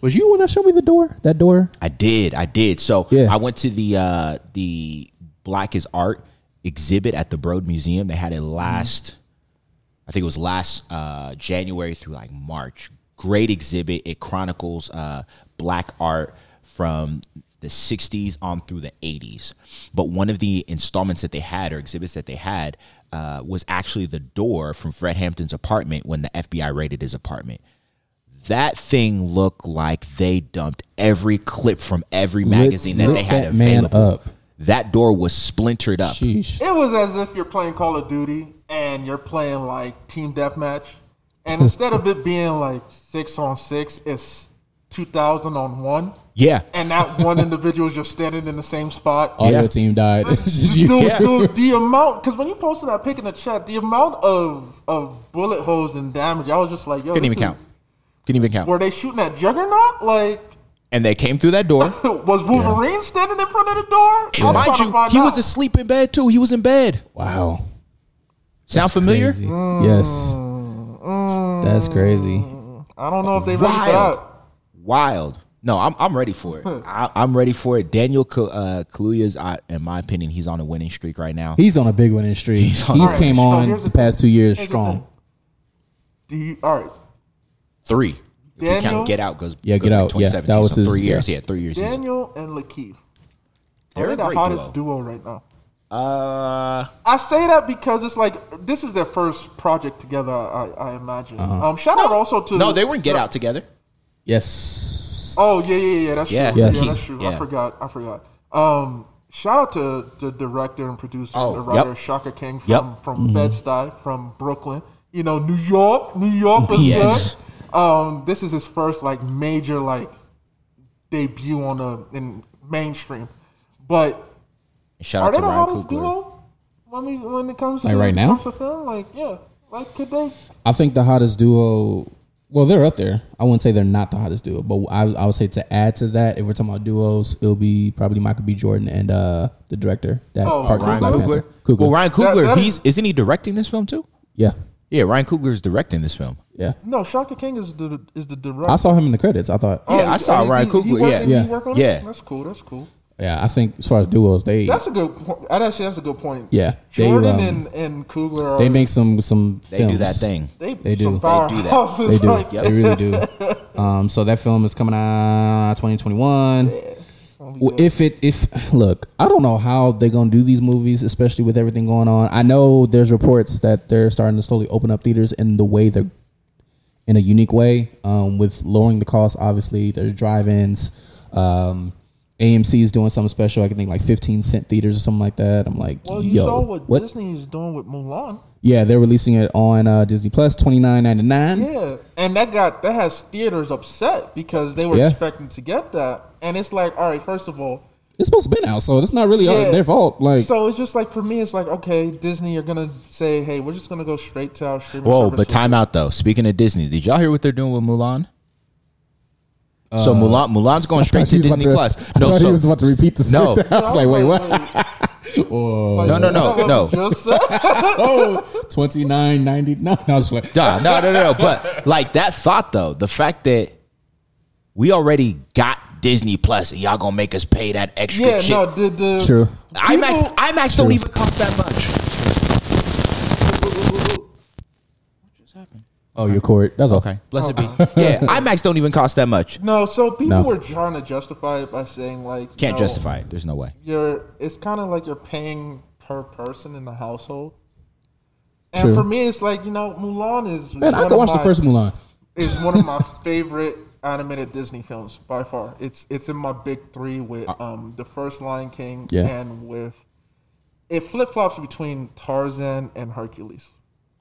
[SPEAKER 3] Was you when I showed me the door? That door?
[SPEAKER 4] I did, I did. So
[SPEAKER 3] Yeah.
[SPEAKER 4] I went to the uh, the Black is Art exhibit at the Broad Museum. They had it last, I think it was last uh, January through like March. Great exhibit. It chronicles uh, black art from the 60s on through the 80s. But one of the installments that they had or exhibits that they had uh, was actually the door from Fred Hampton's apartment when the FBI raided his apartment. That thing looked like they dumped every clip from every magazine that they had
[SPEAKER 3] that man
[SPEAKER 4] available.
[SPEAKER 3] up.
[SPEAKER 4] That door was splintered up.
[SPEAKER 3] Sheesh.
[SPEAKER 2] It was as if you're playing Call of Duty and you're playing like team deathmatch, and instead of it being like six on six, it's two thousand on one,
[SPEAKER 4] Yeah.
[SPEAKER 2] and that one individual is just standing in the same spot.
[SPEAKER 3] All
[SPEAKER 4] Yeah.
[SPEAKER 3] your team died. It's just you.
[SPEAKER 2] Dude, dude, the amount because when you posted that pic in the chat, the amount of of bullet holes and damage, I was just like, yo,
[SPEAKER 4] Couldn't
[SPEAKER 2] this
[SPEAKER 4] even count.
[SPEAKER 2] Is-
[SPEAKER 4] Couldn't even count.
[SPEAKER 2] Were they shooting at Juggernaut? Like,
[SPEAKER 4] And they came through that door.
[SPEAKER 2] was Wolverine standing in front of the door? I'm
[SPEAKER 4] Mind you, he
[SPEAKER 2] out.
[SPEAKER 4] was asleep in bed too. He was in bed.
[SPEAKER 3] Wow.
[SPEAKER 4] Sound familiar?
[SPEAKER 3] Crazy. Yes. That's crazy.
[SPEAKER 2] I don't know if they ready for
[SPEAKER 4] Wild.
[SPEAKER 2] that.
[SPEAKER 4] Wild. No, I'm I'm ready for it. I, I'm ready for it. Daniel uh, Kaluuya's, I, in my opinion, he's on a winning streak right now.
[SPEAKER 3] He's on a big winning streak. He's,
[SPEAKER 2] Alright,
[SPEAKER 3] came
[SPEAKER 2] so
[SPEAKER 3] on the
[SPEAKER 2] the
[SPEAKER 3] past two years
[SPEAKER 2] Here's the
[SPEAKER 3] strong.
[SPEAKER 2] Do you, all right,
[SPEAKER 4] Three. If you
[SPEAKER 2] Daniel?
[SPEAKER 4] count Get Out goes
[SPEAKER 3] Yeah, Get Out. Yeah,
[SPEAKER 4] 2017,
[SPEAKER 3] that was
[SPEAKER 4] so
[SPEAKER 3] his-
[SPEAKER 4] three years.
[SPEAKER 3] yeah.
[SPEAKER 4] Yeah, three years. He's-
[SPEAKER 2] Daniel and Lakeith.
[SPEAKER 4] They're
[SPEAKER 2] They're
[SPEAKER 4] a
[SPEAKER 2] the
[SPEAKER 4] great
[SPEAKER 2] hottest duo right now.
[SPEAKER 4] Uh,
[SPEAKER 2] I say that because it's like this is their first project together. I, I imagine. Um, shout out also to
[SPEAKER 4] no, they were in Get Out together.
[SPEAKER 3] Yes.
[SPEAKER 2] Oh yeah, yeah, yeah. That's
[SPEAKER 4] Yeah.
[SPEAKER 2] true.
[SPEAKER 3] Yes.
[SPEAKER 2] Yeah, that's true. I forgot. I forgot. Um, shout out to the director and producer,
[SPEAKER 4] Oh,
[SPEAKER 2] the writer
[SPEAKER 4] yep.
[SPEAKER 2] Shaka King from
[SPEAKER 4] Yep.
[SPEAKER 2] from Bed Stuy, from Brooklyn. You know, New York, New York is
[SPEAKER 3] Yes.
[SPEAKER 2] Good. Um, this is his first like major like debut on a in mainstream. But
[SPEAKER 4] Shout
[SPEAKER 2] are
[SPEAKER 4] out
[SPEAKER 2] they
[SPEAKER 4] to
[SPEAKER 2] the
[SPEAKER 4] Ryan
[SPEAKER 2] hottest
[SPEAKER 4] Coogler.
[SPEAKER 2] duo when we when it comes
[SPEAKER 3] Like
[SPEAKER 2] to
[SPEAKER 3] right now?
[SPEAKER 2] comes to film? Like yeah, like could they?
[SPEAKER 3] I think the hottest duo. Well, they're up there. I wouldn't say they're not the hottest duo, but I, I would say to add to that, if we're talking about duos, it'll be probably Michael B. Jordan and uh, the director that
[SPEAKER 2] Oh,
[SPEAKER 3] partnered
[SPEAKER 4] Ryan
[SPEAKER 3] with Black
[SPEAKER 4] Coogler.
[SPEAKER 3] Panther. Coogler.
[SPEAKER 4] Well, Ryan Coogler,
[SPEAKER 2] That- that
[SPEAKER 4] he's
[SPEAKER 2] is-
[SPEAKER 4] isn't he directing this film too?
[SPEAKER 3] yeah,
[SPEAKER 4] Yeah, Ryan Coogler is directing this film.
[SPEAKER 3] Yeah.
[SPEAKER 2] No, Shaka King is the is the director.
[SPEAKER 3] I saw him in the credits. I thought,
[SPEAKER 4] Yeah, I saw
[SPEAKER 2] he-
[SPEAKER 4] Ryan
[SPEAKER 2] he- he
[SPEAKER 4] Coogler, yeah.
[SPEAKER 3] Yeah.
[SPEAKER 2] work on
[SPEAKER 4] Yeah.
[SPEAKER 2] it? that's cool. That's cool.
[SPEAKER 3] yeah, I think as far as duos, they
[SPEAKER 2] That's a good point. That Actually, that's a good point.
[SPEAKER 3] yeah they
[SPEAKER 2] Jordan
[SPEAKER 3] um,
[SPEAKER 2] and, and Coogler are
[SPEAKER 3] they make some some
[SPEAKER 4] They
[SPEAKER 3] films.
[SPEAKER 4] do that thing.
[SPEAKER 2] they,
[SPEAKER 3] they do. They
[SPEAKER 4] do that.
[SPEAKER 2] powerhouses,
[SPEAKER 3] They do.
[SPEAKER 2] like-
[SPEAKER 3] They really do. Um, so that film is coming out 2021. Well, if it if look, I don't know how they're gonna do these movies, especially with everything going on. I know there's reports that they're starting to slowly open up theaters in the way they're in a unique way, um, with lowering the cost. Obviously, there's drive-ins. Um, AMC is doing something special. I can think like 15 cent theaters or something like that. I'm like,
[SPEAKER 2] Well, you
[SPEAKER 3] yo,
[SPEAKER 2] saw what,
[SPEAKER 3] what?
[SPEAKER 2] Disney is doing with Mulan.
[SPEAKER 3] Yeah, they're releasing it on uh, Disney Plus, 29.99.
[SPEAKER 2] Yeah, and that got that has theaters upset because they were
[SPEAKER 3] Yeah.
[SPEAKER 2] expecting to get that, and it's like, all right, first of all,
[SPEAKER 3] It's supposed to be out, so it's not really
[SPEAKER 2] Yeah.
[SPEAKER 3] their fault. Like,
[SPEAKER 2] so it's just like for me, it's like okay, Disney, you're gonna say, hey, we're just gonna go straight to our streaming.
[SPEAKER 4] Whoa,
[SPEAKER 2] service.
[SPEAKER 4] but time out though. Speaking of Disney, did y'all hear what they're doing with Mulan? so
[SPEAKER 3] Uh,
[SPEAKER 4] Mulan, Mulan's going straight to
[SPEAKER 3] He was about
[SPEAKER 4] Disney Plus. No,
[SPEAKER 3] thought
[SPEAKER 4] so
[SPEAKER 3] he was about to repeat the
[SPEAKER 4] No.
[SPEAKER 3] I was like, wait, what?
[SPEAKER 2] Like,
[SPEAKER 4] No, no, no, no.
[SPEAKER 2] you Just
[SPEAKER 3] oh, twenty nine ninety nine. I was like,
[SPEAKER 4] Nah, no, no, no, no. But like that thought though, the fact that we already got Disney Plus and y'all gonna make us pay that extra
[SPEAKER 2] yeah,
[SPEAKER 4] shit.
[SPEAKER 2] no, the, the
[SPEAKER 3] True.
[SPEAKER 4] IMAX,
[SPEAKER 2] people-
[SPEAKER 4] IMAX don't even cost that much. What just happened?
[SPEAKER 3] Oh, your court. That's okay.
[SPEAKER 4] Okay, blessed be. Oh. Yeah, IMAX don't even cost that much.
[SPEAKER 2] No, so people
[SPEAKER 3] No.
[SPEAKER 2] were trying to justify it by saying like,
[SPEAKER 4] Can't
[SPEAKER 2] no,
[SPEAKER 4] justify it. There's no way.
[SPEAKER 2] You're. It's kind of like you're paying per person in the household. And
[SPEAKER 3] True.
[SPEAKER 2] for me, it's like you know, Mulan is.
[SPEAKER 3] Man, I
[SPEAKER 2] one
[SPEAKER 3] could
[SPEAKER 2] of
[SPEAKER 3] watch the
[SPEAKER 2] my-
[SPEAKER 3] first Mulan.
[SPEAKER 2] Is one of my favorite animated Disney films by far. It's it's in my big three with um the first Lion King
[SPEAKER 3] Yeah.
[SPEAKER 2] and with it flip flops between Tarzan and Hercules.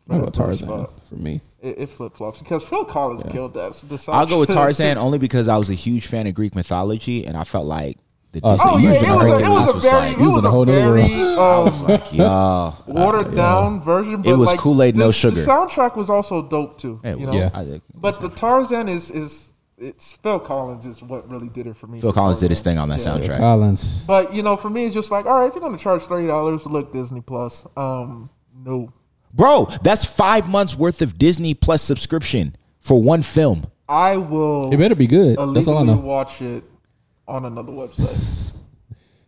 [SPEAKER 3] What about
[SPEAKER 2] First
[SPEAKER 3] Tarzan
[SPEAKER 2] spot.
[SPEAKER 3] for me?
[SPEAKER 2] It, it flip flops because Phil Collins killed that. So
[SPEAKER 4] I'll go with Tarzan only because I was a huge fan of Greek mythology and I felt like the
[SPEAKER 3] Oh, so
[SPEAKER 2] Oh yeah,
[SPEAKER 3] was
[SPEAKER 2] it
[SPEAKER 3] in a
[SPEAKER 2] was,
[SPEAKER 3] whole-
[SPEAKER 2] a, it was a
[SPEAKER 4] was
[SPEAKER 2] very,
[SPEAKER 4] like,
[SPEAKER 2] it
[SPEAKER 3] you was
[SPEAKER 2] was
[SPEAKER 3] in a
[SPEAKER 2] a
[SPEAKER 3] whole nother
[SPEAKER 2] very um,
[SPEAKER 4] like, y'all.
[SPEAKER 2] watered down version. But
[SPEAKER 4] It was
[SPEAKER 2] like,
[SPEAKER 4] Kool-Aid, no sugar.
[SPEAKER 2] The soundtrack was also dope too.
[SPEAKER 4] It
[SPEAKER 2] you
[SPEAKER 4] was.
[SPEAKER 2] know,
[SPEAKER 3] Yeah.
[SPEAKER 2] But the Tarzan is is it's Phil Collins is what really did it for me.
[SPEAKER 4] Phil Collins did his thing on that soundtrack.
[SPEAKER 3] Collins.
[SPEAKER 2] But you know, for me, it's just like, all right, if you're gonna charge thirty dollars, look Disney Plus. Um, no,
[SPEAKER 4] Bro, that's five months worth of Disney Plus subscription for one film.
[SPEAKER 2] I will
[SPEAKER 3] It better be good. That's all I
[SPEAKER 2] illegally
[SPEAKER 3] know.
[SPEAKER 2] watch it on another website.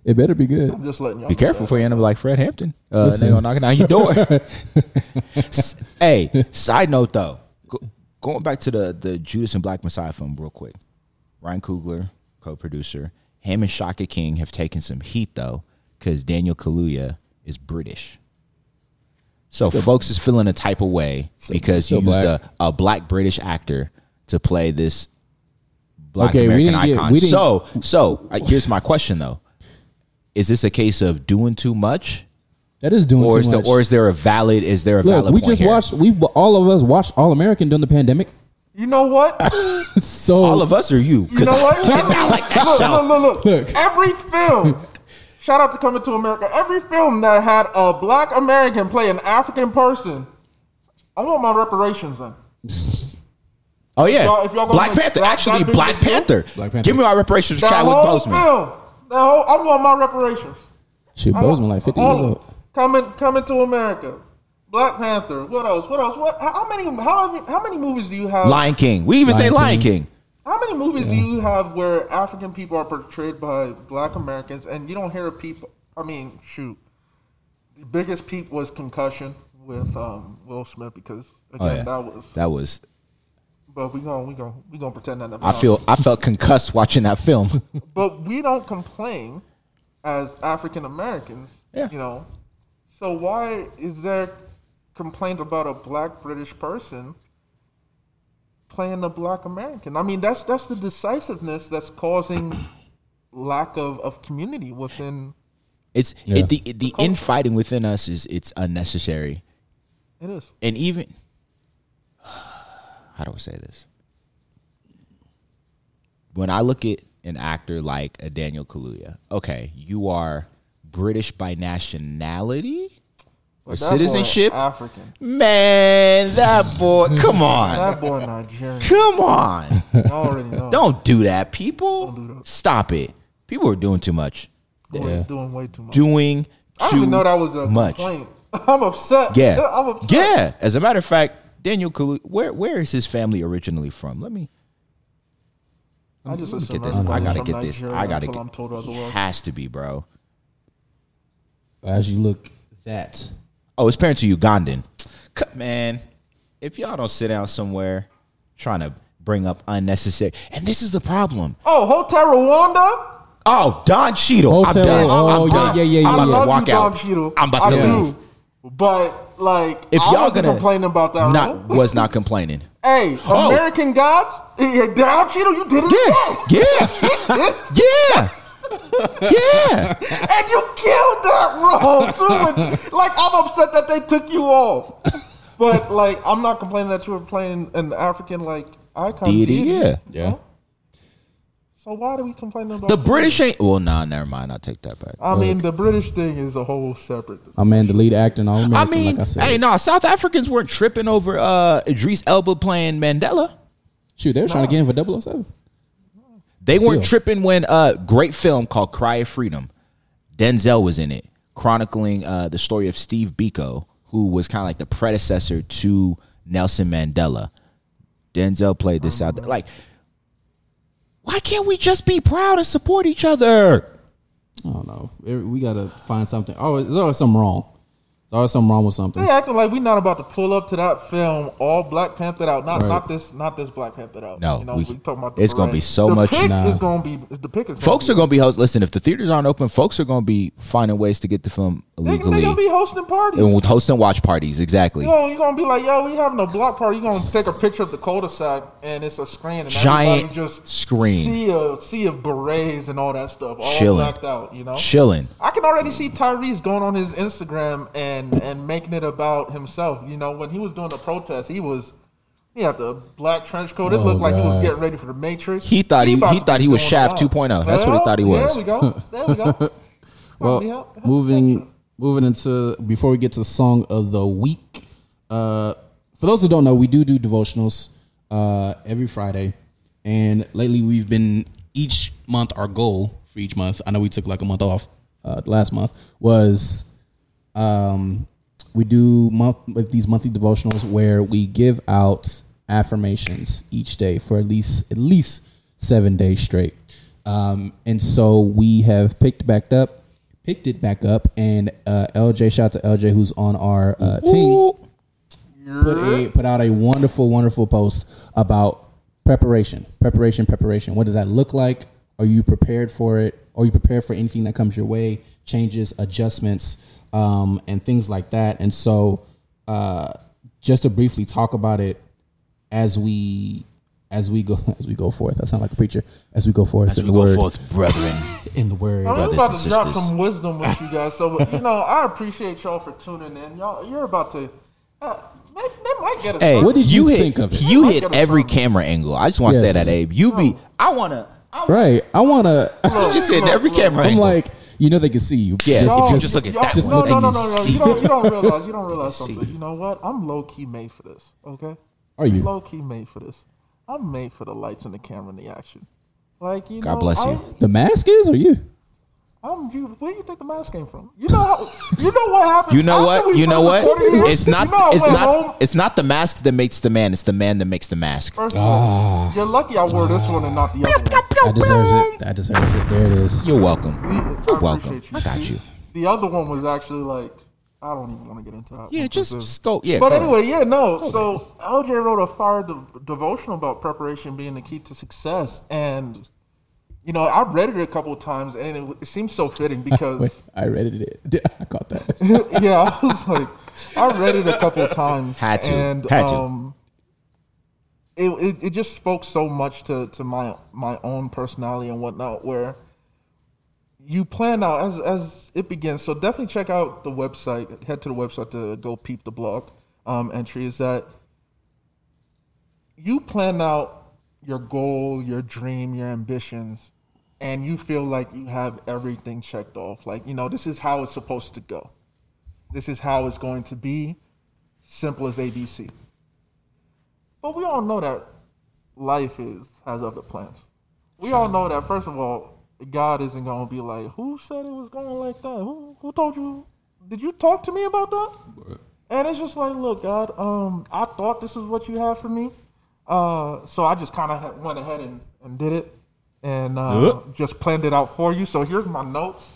[SPEAKER 3] It better be good.
[SPEAKER 2] I'm just letting y'all
[SPEAKER 4] Be
[SPEAKER 2] know
[SPEAKER 4] careful
[SPEAKER 2] for
[SPEAKER 4] before you end up like Fred Hampton. Uh,
[SPEAKER 3] Listen.
[SPEAKER 4] they gonna knocking on your door. Hey, side note though, go, going back to the the Judas and Black Messiah film real quick. Ryan Coogler, co-producer, Him and Shaka King have taken some heat though, because Daniel Kaluuya is British. So folks is feeling a type of way because you used
[SPEAKER 3] black.
[SPEAKER 4] a, a black British actor to play this black
[SPEAKER 3] Okay, we
[SPEAKER 4] American
[SPEAKER 3] didn't get-
[SPEAKER 4] icon.
[SPEAKER 3] we didn't-
[SPEAKER 4] so so uh, here's my question though: Is this a case of doing too much,
[SPEAKER 3] That is doing
[SPEAKER 4] or
[SPEAKER 3] too
[SPEAKER 4] is
[SPEAKER 3] much.
[SPEAKER 4] there, or is there a valid? Is there a
[SPEAKER 3] Look,
[SPEAKER 4] valid?
[SPEAKER 3] we
[SPEAKER 4] point
[SPEAKER 3] just
[SPEAKER 4] here?
[SPEAKER 3] watched. We all of us watched All American during the pandemic.
[SPEAKER 2] You know what?
[SPEAKER 3] So
[SPEAKER 4] all of us or you?
[SPEAKER 2] You know what?
[SPEAKER 4] I like that
[SPEAKER 2] look,
[SPEAKER 4] show.
[SPEAKER 2] look, look, look.
[SPEAKER 3] Look.
[SPEAKER 2] Every film, shout out to Coming to America. Every film that had a black American play an African person, I want my reparations then.
[SPEAKER 4] Oh yeah,
[SPEAKER 2] y'all- if y'all
[SPEAKER 4] Black Panther.
[SPEAKER 2] that-
[SPEAKER 4] Actually, Black
[SPEAKER 2] of a deal?
[SPEAKER 4] Panther.
[SPEAKER 3] Black Panther.
[SPEAKER 4] Give me my reparations,
[SPEAKER 2] That
[SPEAKER 4] Chadwick
[SPEAKER 2] whole
[SPEAKER 4] Boseman.
[SPEAKER 2] film, that whole, I want my reparations.
[SPEAKER 3] shoot,
[SPEAKER 2] I want
[SPEAKER 3] Boseman like fifty
[SPEAKER 2] all
[SPEAKER 3] years old.
[SPEAKER 2] It. Coming, coming to America. Black Panther. What else? What else? What? How how many? How, how many movies do you have?
[SPEAKER 4] Lion King. We even say
[SPEAKER 3] Lion
[SPEAKER 4] Lion
[SPEAKER 3] King.
[SPEAKER 4] King.
[SPEAKER 2] How many movies do you have where African people are portrayed by Black Americans, and you don't hear of people? I mean, shoot, the biggest peep was Concussion with um, Will Smith because again
[SPEAKER 4] Oh, yeah.
[SPEAKER 2] that was.
[SPEAKER 4] That was.
[SPEAKER 2] But we gonna we gonna we gonna pretend that. never
[SPEAKER 4] I feel. I felt concussed watching that film.
[SPEAKER 2] But we don't complain as African Americans.
[SPEAKER 4] Yeah.
[SPEAKER 2] You know, so why is there complaints about a Black British person? Playing a black American. I mean, that's that's the decisiveness that's causing lack of, of community within
[SPEAKER 4] It's
[SPEAKER 3] Yeah.
[SPEAKER 4] it, the the infighting within us is it's unnecessary,
[SPEAKER 2] it is.
[SPEAKER 4] and even how do I say this? When I look at an actor like a Daniel Kaluuya, okay, you are British by nationality or
[SPEAKER 2] That boy
[SPEAKER 4] citizenship.
[SPEAKER 2] African.
[SPEAKER 4] Man, that boy, come on,
[SPEAKER 2] That boy Nigerian.
[SPEAKER 4] come on.
[SPEAKER 2] I already know.
[SPEAKER 4] Don't do that, people.
[SPEAKER 2] do that.
[SPEAKER 4] Stop it. People are doing too much.
[SPEAKER 2] doing,
[SPEAKER 3] Yeah.
[SPEAKER 2] doing way too much.
[SPEAKER 4] Doing
[SPEAKER 2] I didn't even know that was a
[SPEAKER 4] much.
[SPEAKER 2] complaint. I'm upset.
[SPEAKER 4] Yeah.
[SPEAKER 2] I'm upset.
[SPEAKER 4] Yeah. As a matter of fact, Daniel Kalu, where where is his family originally from? Let me
[SPEAKER 2] I just
[SPEAKER 4] let me get this. I gotta
[SPEAKER 2] from
[SPEAKER 4] get this. I gotta get.
[SPEAKER 2] I'm told otherwise.
[SPEAKER 4] Has to be, bro.
[SPEAKER 3] As you look that,
[SPEAKER 4] Oh, his parents are Ugandan. C- Man, if y'all don't sit down somewhere trying to bring up unnecessary, and this is the problem.
[SPEAKER 2] Oh, Hotel Rwanda.
[SPEAKER 4] Oh, Don Cheadle. I'm
[SPEAKER 3] Hotel-
[SPEAKER 4] done.
[SPEAKER 3] oh,
[SPEAKER 4] I'm
[SPEAKER 3] yeah,
[SPEAKER 4] done.
[SPEAKER 3] yeah, yeah, yeah,
[SPEAKER 4] I'm about
[SPEAKER 3] yeah.
[SPEAKER 4] to walk
[SPEAKER 2] you,
[SPEAKER 4] out.
[SPEAKER 2] Don Cheadle.
[SPEAKER 4] I'm about
[SPEAKER 2] I
[SPEAKER 4] to
[SPEAKER 2] do.
[SPEAKER 4] leave.
[SPEAKER 2] But like,
[SPEAKER 4] If
[SPEAKER 2] I
[SPEAKER 4] y'all
[SPEAKER 2] wasn't
[SPEAKER 4] gonna
[SPEAKER 2] complaining about that,
[SPEAKER 4] not
[SPEAKER 2] role.
[SPEAKER 4] was not complaining.
[SPEAKER 2] Hey,
[SPEAKER 4] Oh.
[SPEAKER 2] American Gods. Yeah, Don Cheadle, you did it
[SPEAKER 4] Yeah,
[SPEAKER 2] again.
[SPEAKER 4] yeah, yeah.
[SPEAKER 2] And you killed that role too. And, like, I'm upset that they took you off. But like, I'm not complaining that you were playing an African like icon.
[SPEAKER 4] Deity, yeah.
[SPEAKER 3] yeah.
[SPEAKER 2] So why do we complain about
[SPEAKER 4] The? British ain't. Well, nah, never mind. I'll take that back.
[SPEAKER 2] I mean, the British thing is a whole separate.
[SPEAKER 3] I mean, the lead actor in All American.
[SPEAKER 4] I mean,
[SPEAKER 3] like I said,
[SPEAKER 4] hey, no, South Africans weren't tripping over uh, Idris Elba playing Mandela.
[SPEAKER 3] shoot, they were trying to get him for 007.
[SPEAKER 4] They weren't tripping when a uh, great film called Cry of Freedom. Denzel was in it, chronicling uh, the story of Steve Biko, who was kind of like the predecessor to Nelson Mandela. Denzel played this out there. Like, why can't we just be proud and support each other?
[SPEAKER 3] I don't know. We gotta find something. Oh, there's always something wrong. There's always something wrong with something.
[SPEAKER 2] They acting like we're not about to pull up to that film all Black Panther out. Not
[SPEAKER 3] Right.
[SPEAKER 2] not this not this Black Panther out.
[SPEAKER 4] No,
[SPEAKER 2] you know,
[SPEAKER 4] we-
[SPEAKER 2] we, talking about the
[SPEAKER 4] it's gonna be so
[SPEAKER 2] the
[SPEAKER 4] much-
[SPEAKER 2] Pick
[SPEAKER 3] Nah.
[SPEAKER 2] is gonna be the pick is
[SPEAKER 4] Folks
[SPEAKER 2] gonna
[SPEAKER 4] are going to be host. Listen, if the theaters aren't open, folks are going to be finding ways to get the film
[SPEAKER 2] They, they
[SPEAKER 4] illegally
[SPEAKER 2] gonna be hosting parties.
[SPEAKER 4] and with host and watch parties. Exactly.
[SPEAKER 2] You know, you're gonna be like, yo, we having a block party. You're gonna take a picture of the cul-de-sac and it's a screen and
[SPEAKER 4] Giant
[SPEAKER 2] just
[SPEAKER 4] screen.
[SPEAKER 2] see a sea of berets and all that stuff, all
[SPEAKER 4] Chilling.
[SPEAKER 2] blacked out. You know,
[SPEAKER 4] Chilling.
[SPEAKER 2] I can already see Tyrese going on his Instagram and and making it about himself. You know, when he was doing the protest, he was he had the black trench coat. It
[SPEAKER 3] Oh,
[SPEAKER 2] looked like he was getting ready for the Matrix.
[SPEAKER 4] He thought he-
[SPEAKER 2] about
[SPEAKER 4] he thought he was
[SPEAKER 2] going
[SPEAKER 4] Shaft
[SPEAKER 2] off.
[SPEAKER 4] 2.0. That's what he thought he was.
[SPEAKER 2] There we go. There we go.
[SPEAKER 3] Well,
[SPEAKER 2] Yeah, yeah.
[SPEAKER 3] moving moving into before we get to the song of the week. Uh, for those who don't know, we do do devotionals uh, every Friday, and lately we've been each month. Our goal for each month. I know we took like a month off uh, last month was um, we do month with these monthly devotionals where we give out affirmations each day for at least at least seven days straight. Um, and so we have picked back up, picked it back up, and uh, LJ, shout out to LJ who's on our uh, team, put a put out a wonderful, wonderful post about preparation, preparation, preparation. What does that look like? are you prepared for it? Are you prepared for anything that comes your way, changes, adjustments, um, and things like that? And so, uh, just to briefly talk about it as we as we go as we go forth. I sound like a preacher. As we go forth
[SPEAKER 4] As
[SPEAKER 3] in
[SPEAKER 4] we
[SPEAKER 3] the
[SPEAKER 4] go
[SPEAKER 3] word,
[SPEAKER 4] forth, brethren.
[SPEAKER 3] in the word.
[SPEAKER 2] I'm
[SPEAKER 4] brothers
[SPEAKER 2] about to drop some wisdom with you guys. So you know, I appreciate y'all for tuning in. Y'all, you're about to. Uh, they, they might get a.
[SPEAKER 4] Hey,
[SPEAKER 3] What did you
[SPEAKER 4] hit,
[SPEAKER 3] think of it?
[SPEAKER 4] You hit every
[SPEAKER 2] find
[SPEAKER 4] camera angle. I just want to say that, Abe. You be. I wanna. I
[SPEAKER 3] Right. I want to.
[SPEAKER 4] you just hit every camera
[SPEAKER 3] I'm
[SPEAKER 4] angle.
[SPEAKER 3] like, you know, they can see you.
[SPEAKER 4] Yeah,
[SPEAKER 3] Just,
[SPEAKER 4] if you
[SPEAKER 3] just,
[SPEAKER 4] just look at that
[SPEAKER 3] just
[SPEAKER 2] no, no, no, no, no. You don't, you don't realize. You don't realize
[SPEAKER 4] See.
[SPEAKER 2] something. You know what? I'm low key made for this. Okay.
[SPEAKER 3] Are you?
[SPEAKER 2] Low key made for this. I'm made for the lights and the camera and the action. Like you
[SPEAKER 4] God
[SPEAKER 2] know,
[SPEAKER 4] bless
[SPEAKER 2] I,
[SPEAKER 4] you.
[SPEAKER 3] The mask is, or you?
[SPEAKER 2] I'm you. Where do you think the mask came from? You know how? You know what happened?
[SPEAKER 4] You know what? You know what? It's not.
[SPEAKER 2] you know
[SPEAKER 4] It's not.
[SPEAKER 2] home-
[SPEAKER 4] It's not the mask that makes the man. It's the man that makes the mask.
[SPEAKER 2] First of all, you're lucky I wore this one and not the other one.
[SPEAKER 3] That deserves it. That deserves it. There it is.
[SPEAKER 4] You're welcome.
[SPEAKER 2] The- I
[SPEAKER 4] welcome.
[SPEAKER 2] you.
[SPEAKER 4] I got you.
[SPEAKER 2] The other one was actually like I don't even want to get into that.
[SPEAKER 4] Yeah,
[SPEAKER 2] one
[SPEAKER 4] just,
[SPEAKER 2] 'cause
[SPEAKER 4] just go. Yeah.
[SPEAKER 2] But
[SPEAKER 4] go.
[SPEAKER 2] anyway, yeah, no. So LJ wrote a fire de- devotional about preparation being the key to success, and you know I've read it a couple of times, and it, it seems so fitting because
[SPEAKER 3] Wait, I read it. I caught that.
[SPEAKER 2] yeah, I was like, I read it a couple of times,
[SPEAKER 4] Had to.
[SPEAKER 2] and
[SPEAKER 4] Had to.
[SPEAKER 2] um, it, it it just spoke so much to to my my own personality and whatnot, where you plan out as as it begins. So definitely check out the website. Head to the website to go peep the blog um, entry. Is that you plan out your goal, your dream, your ambitions, and you feel like you have everything checked off. Like you know, this is how it's supposed to go. This is how it's going to be. Simple as ABC. But we all know that life is has other plans. We all know that first of all, God isn't gonna be like, who said it was going like that? Who who told you? Did you talk to me about that? And it's just like, look, God, um, I thought this is what you had for me, uh, so I just kind of went ahead and, and did it, and uh, just planned it out for you. So here's my notes.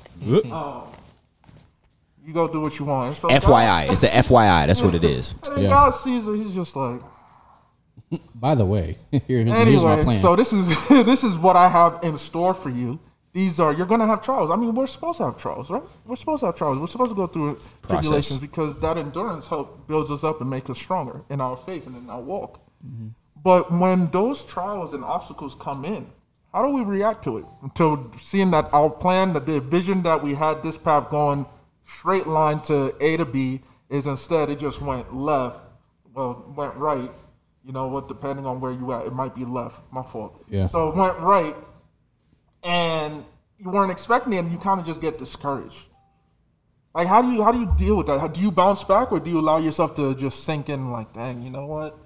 [SPEAKER 2] Um, you go do what you want. And so God-
[SPEAKER 4] FYI, it's a FYI. That's what it is.
[SPEAKER 2] and
[SPEAKER 3] Yeah.
[SPEAKER 2] God sees it. He's just like,
[SPEAKER 3] By the way, here- here's, here's my
[SPEAKER 2] anyway.
[SPEAKER 3] plan.
[SPEAKER 2] So this is this is what I have in store for you. These are you're going to have trials. I mean, we're supposed to have trials, right? We're supposed to have trials. We're supposed to go through
[SPEAKER 4] Process.
[SPEAKER 2] tribulations because that endurance help builds us up and make us stronger in our faith and in our walk. But when those trials and obstacles come in, how do we react to it? Until seeing that our plan, that the vision that we had this path going straight line to A to B is instead it just went left, well, went right. You know what? Depending on where you at, it might be left. My fault.
[SPEAKER 3] Yeah.
[SPEAKER 2] So it went right, and you weren't expecting it, and you kind of just get discouraged. Like, how do you how do you deal with that? How, do you bounce back, or do you allow yourself to just sink in? Like, dang, you know what?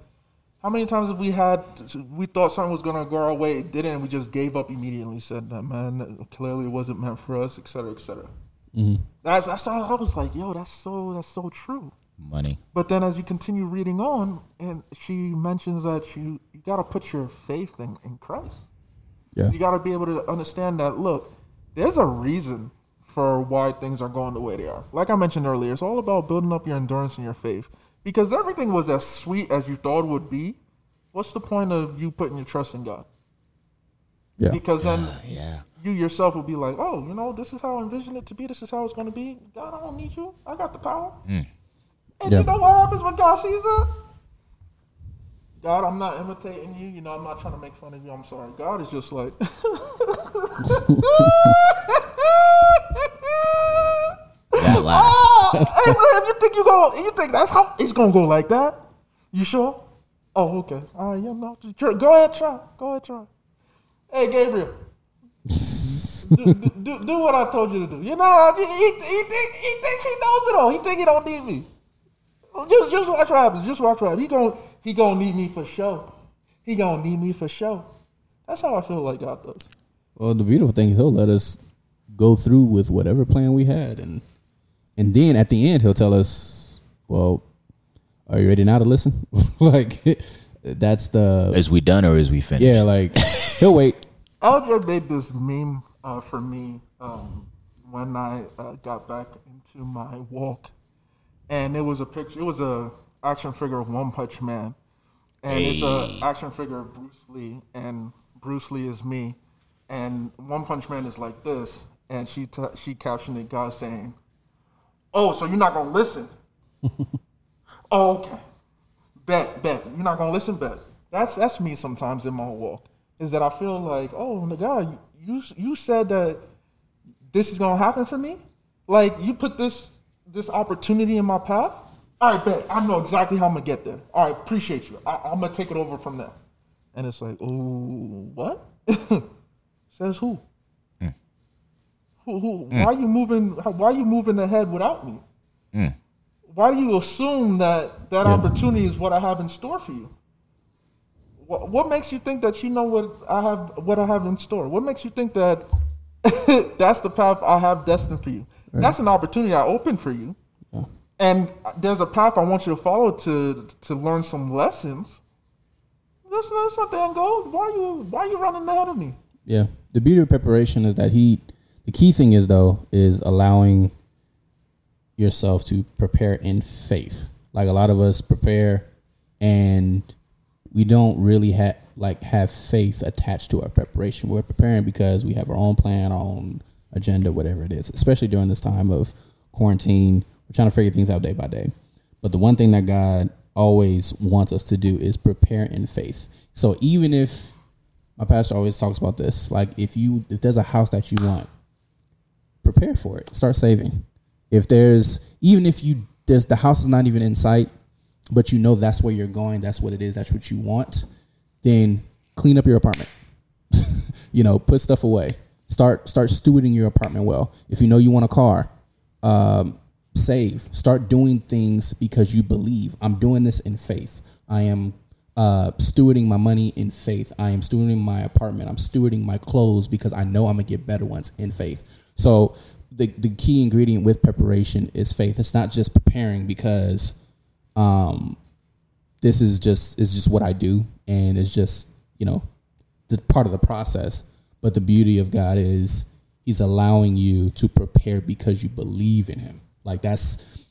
[SPEAKER 2] How many times have we had? We thought something was gonna go our way, it didn't, and we just gave up immediately. Said that man, clearly it wasn't meant for us, et cetera, et cetera. Mm-hmm. That's that's how I was like, yo, that's so that's so true.
[SPEAKER 4] Money.
[SPEAKER 2] But then as you continue reading on, and she mentions that you you got to put your faith in, in Christ.
[SPEAKER 3] yeah.
[SPEAKER 2] You got to be able to understand that. Look, there's a reason for why things are going the way they are. Like I mentioned earlier, it's all about building up your endurance and your faith. Because everything was as sweet as you thought it would be. What's the point of you putting your trust in God?
[SPEAKER 3] Yeah.
[SPEAKER 2] Because then
[SPEAKER 4] Yeah.
[SPEAKER 2] you yourself will be like, oh, you know, this is how I envision it to be. This is how it's going to be. God, I don't need you. I got the power. Mm. And
[SPEAKER 3] Yeah.
[SPEAKER 2] you know what happens when God sees that? God, I'm not imitating you. You know, I'm not trying to make fun of you. I'm sorry. God is just like.
[SPEAKER 4] That laugh.
[SPEAKER 2] oh, hey, Abraham, you think you go? You think that's how it's gonna go like that? You sure? Oh, okay. All right, yeah, no. Go ahead, try. Go ahead, try. Hey, Gabriel. do, do, do, what I told you to do. You know, he, he, he, think, he thinks he knows it all. He think he don't need me. Just, just watch what happens. Just watch what happens. He gon' he gonna need me for sure. He gonna need me for sure. That's how I feel like God does.
[SPEAKER 3] Well, the beautiful thing is he'll let us go through with whatever plan we had, and and then at the end he'll tell us, "Well, are you ready now to listen?" like that's the
[SPEAKER 4] Is we done or is we finished?
[SPEAKER 3] yeah. Like he'll wait.
[SPEAKER 2] Eldred made this meme uh, for me um, when I uh, got back into my walk, and it was a picture. It was a action figure of One Punch Man, and it's a action figure of Bruce Lee, and Bruce Lee is me, and One Punch Man is like this, and she t- she captioned it, God saying, "Oh, so you're not gonna listen? oh, okay, bet, bet. You're not gonna listen, bet." That's that's me sometimes in my walk. Is that I feel like, oh, the God, you you said that this is gonna happen for me. Like you put this this opportunity in my path. All right, bet. I know exactly how I'm gonna get there. All right, appreciate you. I, I'm gonna take it over from there. And it's like, oh, what? Says who? Who? Who? Mm. Why are you moving? Why are you moving ahead without me? Mm. Why do you assume that that opportunity is what I have in store for you? What, what makes you think that you know what I have what I have in store? What makes you think that that's the path I have destined for you? That's an opportunity I open for you, and there's a path I want you to follow to to learn some lessons. That's that's not the end goal. Why you why you running ahead of me?
[SPEAKER 3] Yeah. The beauty of preparation is that he the key thing is though is allowing yourself to prepare in faith. Like a lot of us prepare and we don't really have like have faith attached to our preparation. We're preparing because we have our own plan, our own agenda, whatever it is. Especially during this time of quarantine, we're trying to figure things out day by day. But the one thing that God always wants us to do is prepare in faith. So even if my pastor always talks about this, like if you if there's a house that you want, prepare for it. Start saving. If there's even if you there's the house is not even in sight, but you know that's where you're going, that's what it is, that's what you want, then clean up your apartment. you know, put stuff away. Start start stewarding your apartment well. If you know you want a car, um, save. Start doing things because you believe. I'm doing this in faith. I am uh, stewarding my money in faith. I am stewarding my apartment. I'm stewarding my clothes because I know I'm gonna get better ones in faith. So the the key ingredient with preparation is faith. It's not just preparing because um, this is just is just what I do, and it's just you know the part of the process. But the beauty of God is He's allowing you to prepare because you believe in Him. Like that's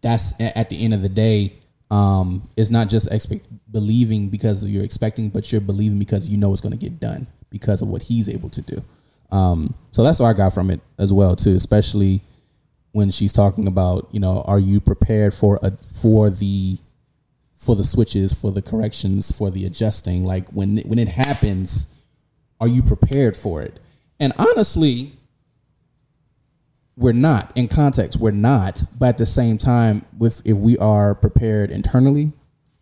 [SPEAKER 3] that's at the end of the day. Um, it's not just expect believing because you're expecting, but you're believing because you know it's going to get done because of what He's able to do. Um, so that's what I got from it as well too, especially when she's talking about you know are you prepared for a for the for the switches for the corrections for the adjusting? Like when when it happens are you prepared for it? And honestly we're not. In context we're not. But at the same time with if we are prepared internally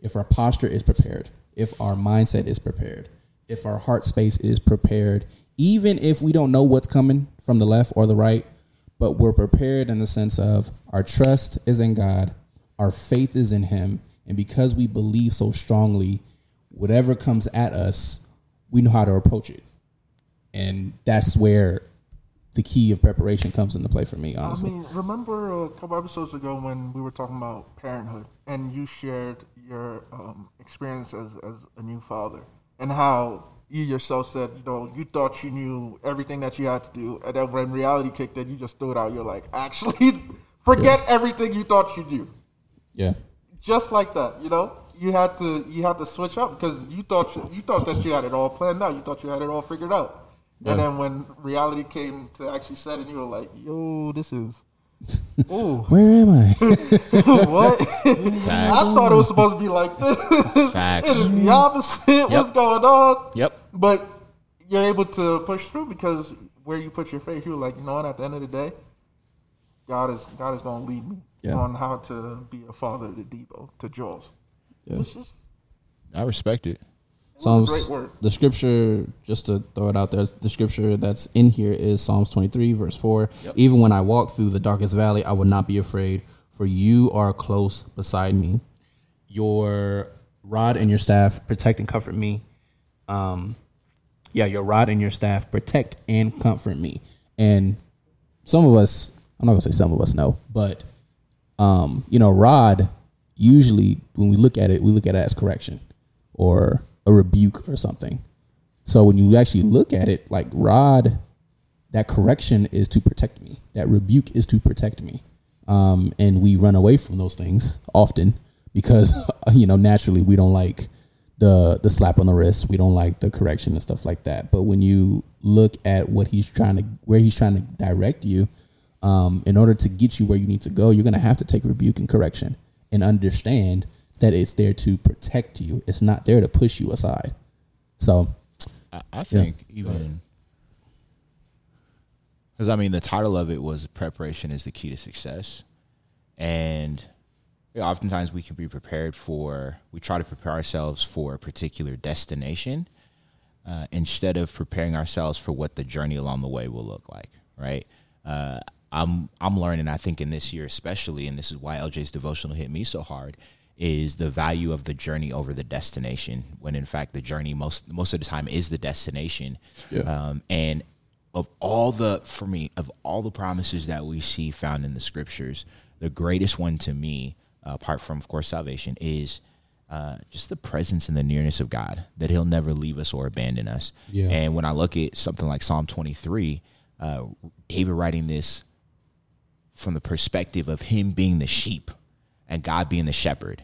[SPEAKER 3] if our posture is prepared if our mindset is prepared if our heart space is prepared even if we don't know what's coming from the left or the right but we're prepared in the sense of our trust is in God, our faith is in Him, and because we believe so strongly, whatever comes at us, we know how to approach it, and that's where the key of preparation comes into play for me.
[SPEAKER 2] I
[SPEAKER 3] Honestly,
[SPEAKER 2] mean, remember a couple episodes ago when we were talking about parenthood, and you shared your um, experience as as a new father, and how you yourself said, you know, you thought you knew everything that you had to do, and then when reality kicked in, you just threw it out. You're like, actually, forget everything you thought you knew.
[SPEAKER 3] yeah,
[SPEAKER 2] Just like that, you know. You had to you had to switch up because you thought you, you thought that you had it all planned out. You thought you had it all figured out.
[SPEAKER 3] Yeah.
[SPEAKER 2] And then when reality came to actually set in, you were like, "Yo, this is." Oh,
[SPEAKER 3] where am I?
[SPEAKER 2] what? I thought it was supposed to be like this.
[SPEAKER 4] Facts.
[SPEAKER 2] it is the opposite. What's going on?
[SPEAKER 4] Yep.
[SPEAKER 2] But you're able to push through because where you put your faith, you're like, you know what? At the end of the day, God is God is going to lead me
[SPEAKER 3] Yeah.
[SPEAKER 2] on how to be a father to Debo, to Jules.
[SPEAKER 3] Yeah.
[SPEAKER 2] It's just
[SPEAKER 4] I respect it.
[SPEAKER 3] Psalms, the scripture, just to throw it out there, the scripture that's in here is Psalms 23, verse 4. Even when I walk through the darkest valley, I will not be afraid, for you are close beside me. Your rod and your staff protect and comfort me. Um, yeah, your rod and your staff protect and comfort me. And some of us, I'm not gonna say some of us know, but um, you know, rod usually when we look at it, we look at it as correction or a rebuke or something. So when you actually look at it, like rod, that correction is to protect me. That rebuke is to protect me. Um, and we run away from those things often because you know naturally we don't like the the slap on the wrist. We don't like the correction and stuff like that. But when you look at what he's trying to where he's trying to direct you, um, in order to get you where you need to go, you're gonna have to take rebuke and correction and understand that it's there to protect you. It's not there to push you aside. So
[SPEAKER 4] I, I think even because I mean the title of it was preparation is the key to success, and you know, oftentimes we can be prepared for we try to prepare ourselves for a particular destination uh, instead of preparing ourselves for what the journey along the way will look like. Right. Uh, I'm I'm learning. I think in this year especially, and this is why LJ's devotional hit me so hard is the value of the journey over the destination when in fact the journey most most of the time is the destination
[SPEAKER 3] Yeah.
[SPEAKER 4] um, and of all the for me of all the promises that we see found in the scriptures the greatest one to me uh, apart from of course salvation is uh, just the presence and the nearness of god that he'll never leave us or abandon us
[SPEAKER 3] Yeah.
[SPEAKER 4] and when i look at something like psalm 23 uh, david writing this from the perspective of him being the sheep and God being the shepherd.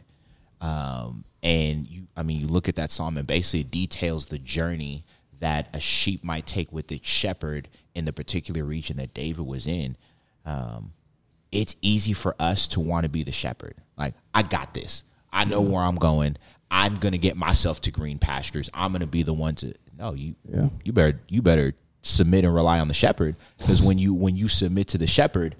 [SPEAKER 4] Um, and you, I mean, you look at that psalm and basically it details the journey that a sheep might take with its shepherd in the particular region that David was in. Um, it's easy for us to want to be the shepherd. Like, I got this. I know where I'm going. I'm gonna get myself to green pastures. I'm gonna be the one to. No, you.
[SPEAKER 3] Yeah.
[SPEAKER 4] You better. You better submit and rely on the shepherd because when you when you submit to the shepherd,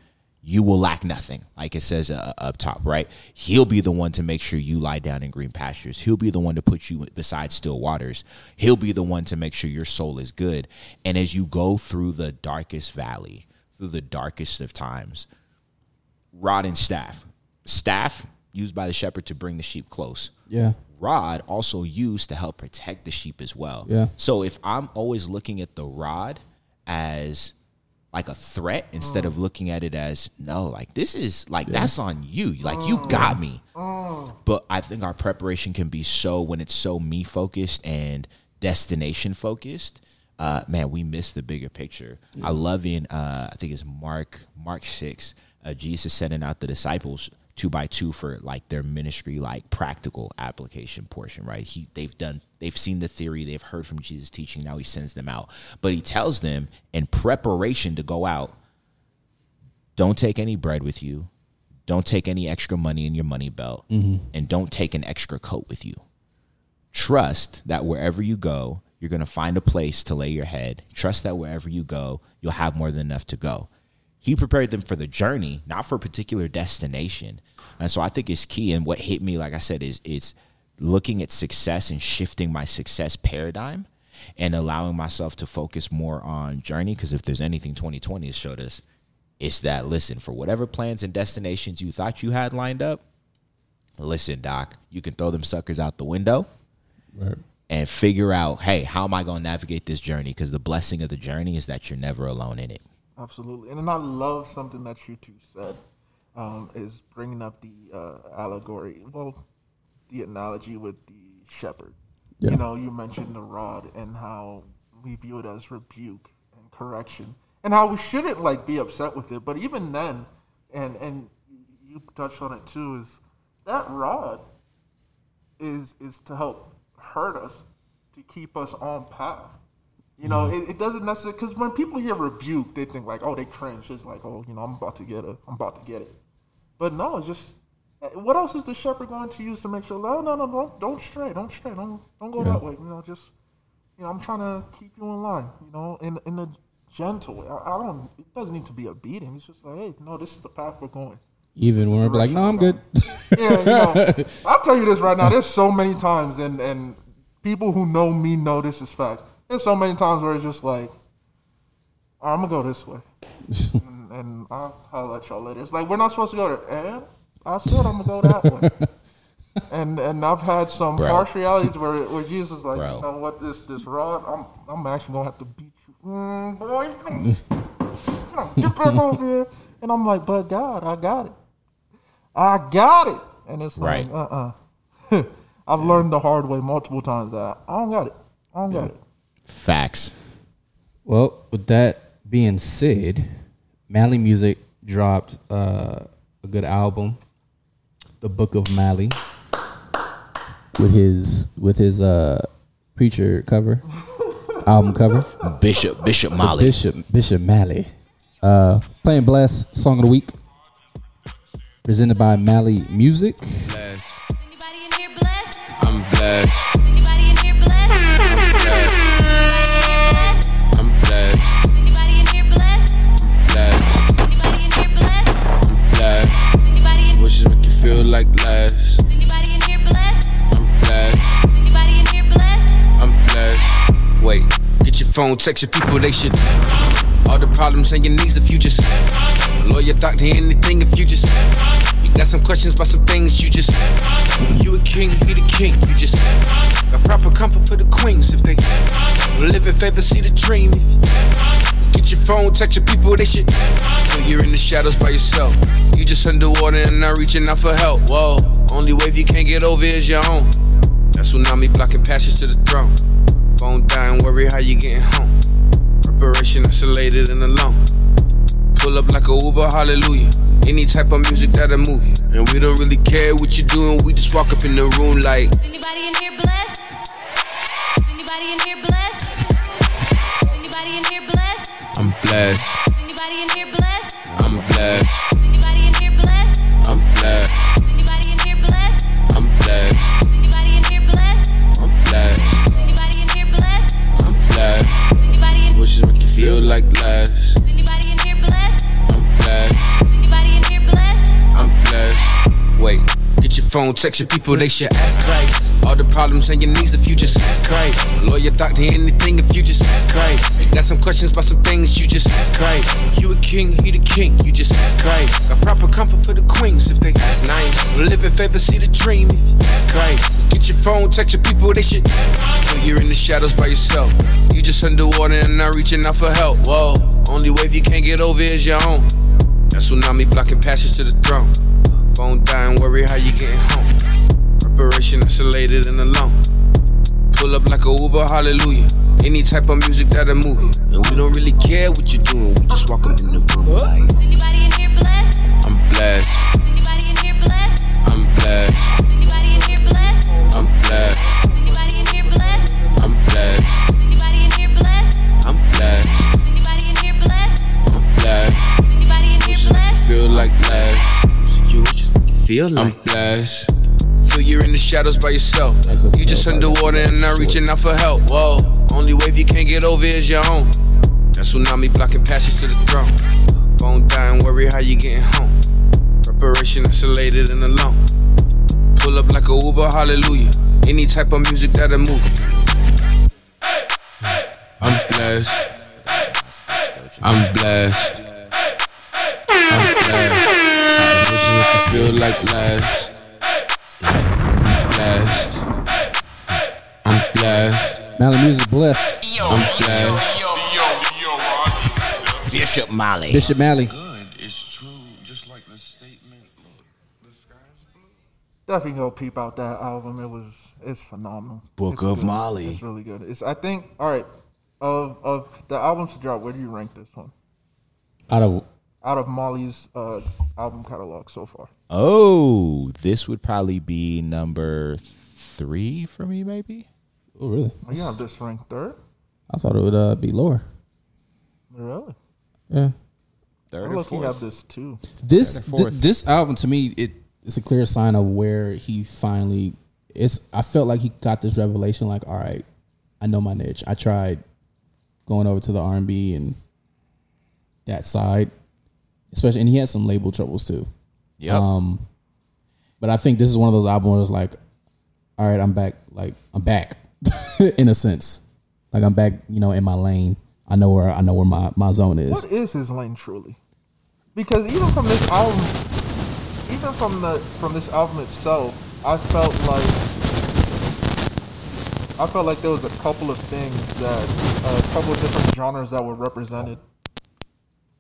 [SPEAKER 4] you will lack nothing. Like it says uh, up top, right? He'll be the one to make sure you lie down in green pastures. He'll be the one to put you beside still waters. He'll be the one to make sure your soul is good. And as you go through the darkest valley, through the darkest of times, rod and staff. Staff used by the shepherd to bring the sheep close.
[SPEAKER 3] yeah,
[SPEAKER 4] Rod also used to help protect the sheep as well.
[SPEAKER 3] Yeah.
[SPEAKER 4] So if I'm always looking at the rod as like a threat instead of looking at it as no, like this is like that's on you. Like you got me. But I think our preparation can be so when it's so me focused and destination focused. Uh, man, we miss the bigger picture. I love in uh, I think it's Mark Mark six. Uh, Jesus sending out the disciples two by two for like their ministry, like practical application portion. Right? He they've done they've seen the theory, they've heard from Jesus teaching. Now he sends them out, but he tells them in preparation to go out. Don't take any bread with you. Don't take any extra money in your money belt, mm-hmm. and don't take an extra coat with you trust that wherever you go, you're going to find a place to lay your head. Trust that wherever you go, you'll have more than enough to go. He prepared them for the journey, not for a particular destination. And so I think it's key. And what hit me, like I said, is it's looking at success and shifting my success paradigm and allowing myself to focus more on journey. Because if there's anything 2020 has showed us, it's that listen, for whatever plans and destinations you thought you had lined up, listen, Doc, you can throw them suckers out the window
[SPEAKER 3] right.
[SPEAKER 4] and figure out, hey, how am I going to navigate this journey? Because the blessing of the journey is that you're never alone in it.
[SPEAKER 2] Absolutely. And then I love something that you two said um, is bringing up the uh, allegory, well, the analogy with the shepherd.
[SPEAKER 3] Yeah.
[SPEAKER 2] You know, you mentioned the rod and how we view it as rebuke and correction and how we shouldn't like be upset with it. But even then, and, and you touched on it too, is that rod is is to help hurt us to keep us on path. You know, it, it doesn't necessarily because when people hear rebuke, they think like, oh, they cringe. It's like, oh, you know, I'm about to get it. I'm about to get it. But no, it's just eh, what else is the shepherd going to use to make sure? No, no, no, don't, don't stray, don't stray, don't, don't go
[SPEAKER 3] Yeah.
[SPEAKER 2] that way. You know, just you know, I'm trying to keep you in line. You know, in in a gentle way. I, I don't. It doesn't need to be a beating. It's just like, hey, no, this is the path we're going.
[SPEAKER 3] Even when we're like, no, I'm good.
[SPEAKER 2] Yeah, you know, I'll tell you this right now. There's so many times, and and people who know me know this is facts. There's so many times where it's just like, "All right, I'm gonna go this way, and, and I'll, I'll let y'all later. It's like we're not supposed to go there, and I said I'm gonna go that way. And and I've had some
[SPEAKER 4] Bro.
[SPEAKER 2] harsh realities where where Jesus is like,
[SPEAKER 4] Bro.
[SPEAKER 2] you know what, this this rod, I'm I'm actually gonna have to beat you, mm, boy. you know, Get back over here. And I'm like, but God, I got it. I got it. And it's like,
[SPEAKER 4] Right.
[SPEAKER 2] uh uh I've learned the hard way multiple times that I don't got it. I don't got it.
[SPEAKER 4] Facts.
[SPEAKER 3] Well, with that being said, Mali Music dropped uh, a good album, The Book of Mali. with his with his uh preacher cover album cover.
[SPEAKER 4] Bishop Bishop Mali.
[SPEAKER 3] Bishop Bishop Mali. Uh, playing Bless song of the week, presented by Mali Music.
[SPEAKER 6] blessed.
[SPEAKER 7] Anybody in here blessed?
[SPEAKER 6] I'm blessed. Feel like less.
[SPEAKER 7] anybody in here blessed?
[SPEAKER 6] I'm blessed.
[SPEAKER 7] Anybody in here blessed?
[SPEAKER 6] I'm blessed. Wait, get your phone, text your people, they should. All the problems and your needs if you just. Lawyer, doctor, anything if you just. You got some questions about some things you just. You a king, he the king, you just. Got proper comfort for the queens if they. Live in favor, see the dream. Get your phone, text your people, they should. Feel you're in the shadows by yourself. You just underwater and not reaching out for help. Whoa, only wave you can't get over is your own. That tsunami blocking passage to the throne. Phone dying, worry how you getting home. Preparation isolated and alone. Pull up like a Uber, hallelujah. Any type of music that'll move you. And we don't really care what you're doing, we just walk up in the room like.
[SPEAKER 7] Anybody in here blessed?
[SPEAKER 6] I'm blessed,
[SPEAKER 7] Anybody in here blessed?
[SPEAKER 6] I'm blessed, phone, text your people, they should ask Christ. All the problems and your needs if you just ask Christ. Lawyer, doctor, anything if you just ask Christ. Got some questions about some things, you just ask Christ. You a king, he the king, you just ask Christ. Got proper comfort for the queens if they ask nice. Live in favor, see the dream if you ask Christ. Get your phone, text your people, they should. Feel you're in the shadows by yourself. You just underwater and not reaching out for help. Whoa, only wave you can't get over is your own. That tsunami blocking passage to the throne. Phone dying, worry how you getting home. Preparation isolated and alone. Pull up like a Uber, hallelujah. Any type of music that'll move you. And we don't really care what you're doing, we just walk up in the room like.
[SPEAKER 7] Anybody in here blessed?
[SPEAKER 6] I'm blessed,
[SPEAKER 7] Anybody in here blessed?
[SPEAKER 6] I'm blessed,
[SPEAKER 7] Anybody in here blessed?
[SPEAKER 6] I'm blessed,
[SPEAKER 7] Anybody in here blessed?
[SPEAKER 6] I'm blessed,
[SPEAKER 7] Anybody in here blessed?
[SPEAKER 6] I'm blessed,
[SPEAKER 7] Anybody in here blessed?
[SPEAKER 6] I'm blessed.
[SPEAKER 7] Anybody in here
[SPEAKER 6] Wishes make you
[SPEAKER 7] blessed?
[SPEAKER 6] feel like less. Situations make you feel like I'm blessed. Feel you're in the shadows by yourself. You just underwater and not reaching out for help. Whoa, only wave you can't get over is your own. That tsunami blocking passage to the throne. Phone dying, worry how you getting home. Preparation isolated and alone. Pull up like a Uber, hallelujah. Any type of music that'll move you. I'm blessed. I'm blessed. I'm blessed. Wishes make you feel like last. I'm blessed. I'm blessed.
[SPEAKER 3] Mali Music Bless.
[SPEAKER 6] I'm blessed.
[SPEAKER 4] Bishop Mali.
[SPEAKER 3] Bishop Mali.
[SPEAKER 2] Definitely go peep out that album. It was it's phenomenal.
[SPEAKER 4] Book
[SPEAKER 2] It's
[SPEAKER 4] of
[SPEAKER 2] good.
[SPEAKER 4] Mali.
[SPEAKER 2] It's really good. It's I think all right. Of of the albums to drop, where do you rank this one?
[SPEAKER 3] Out of
[SPEAKER 2] Out of Mali's uh, album catalog so far.
[SPEAKER 4] Oh, this would probably be number three for me, maybe.
[SPEAKER 3] oh really?
[SPEAKER 2] Oh, you have this ranked third?
[SPEAKER 3] I thought it would uh, be lower.
[SPEAKER 2] Really?
[SPEAKER 3] Yeah.
[SPEAKER 4] Third
[SPEAKER 2] I
[SPEAKER 4] or
[SPEAKER 2] look you
[SPEAKER 4] fourth.
[SPEAKER 2] have this too.
[SPEAKER 3] This th- this album to me it it's a clear sign of where he finally it's I felt like he got this revelation like all right I know my niche I tried going over to the R&B and that side especially and he had some label troubles too
[SPEAKER 4] Yep.
[SPEAKER 3] um but I think this is one of those albums where it's like all right I'm back like I'm back in a sense like I'm back you know in my lane I know where I know where my my zone is
[SPEAKER 2] What is his lane truly? Because even from this album, even from the from this album itself, I felt like I felt like there was a couple of things that a couple of different genres that were represented.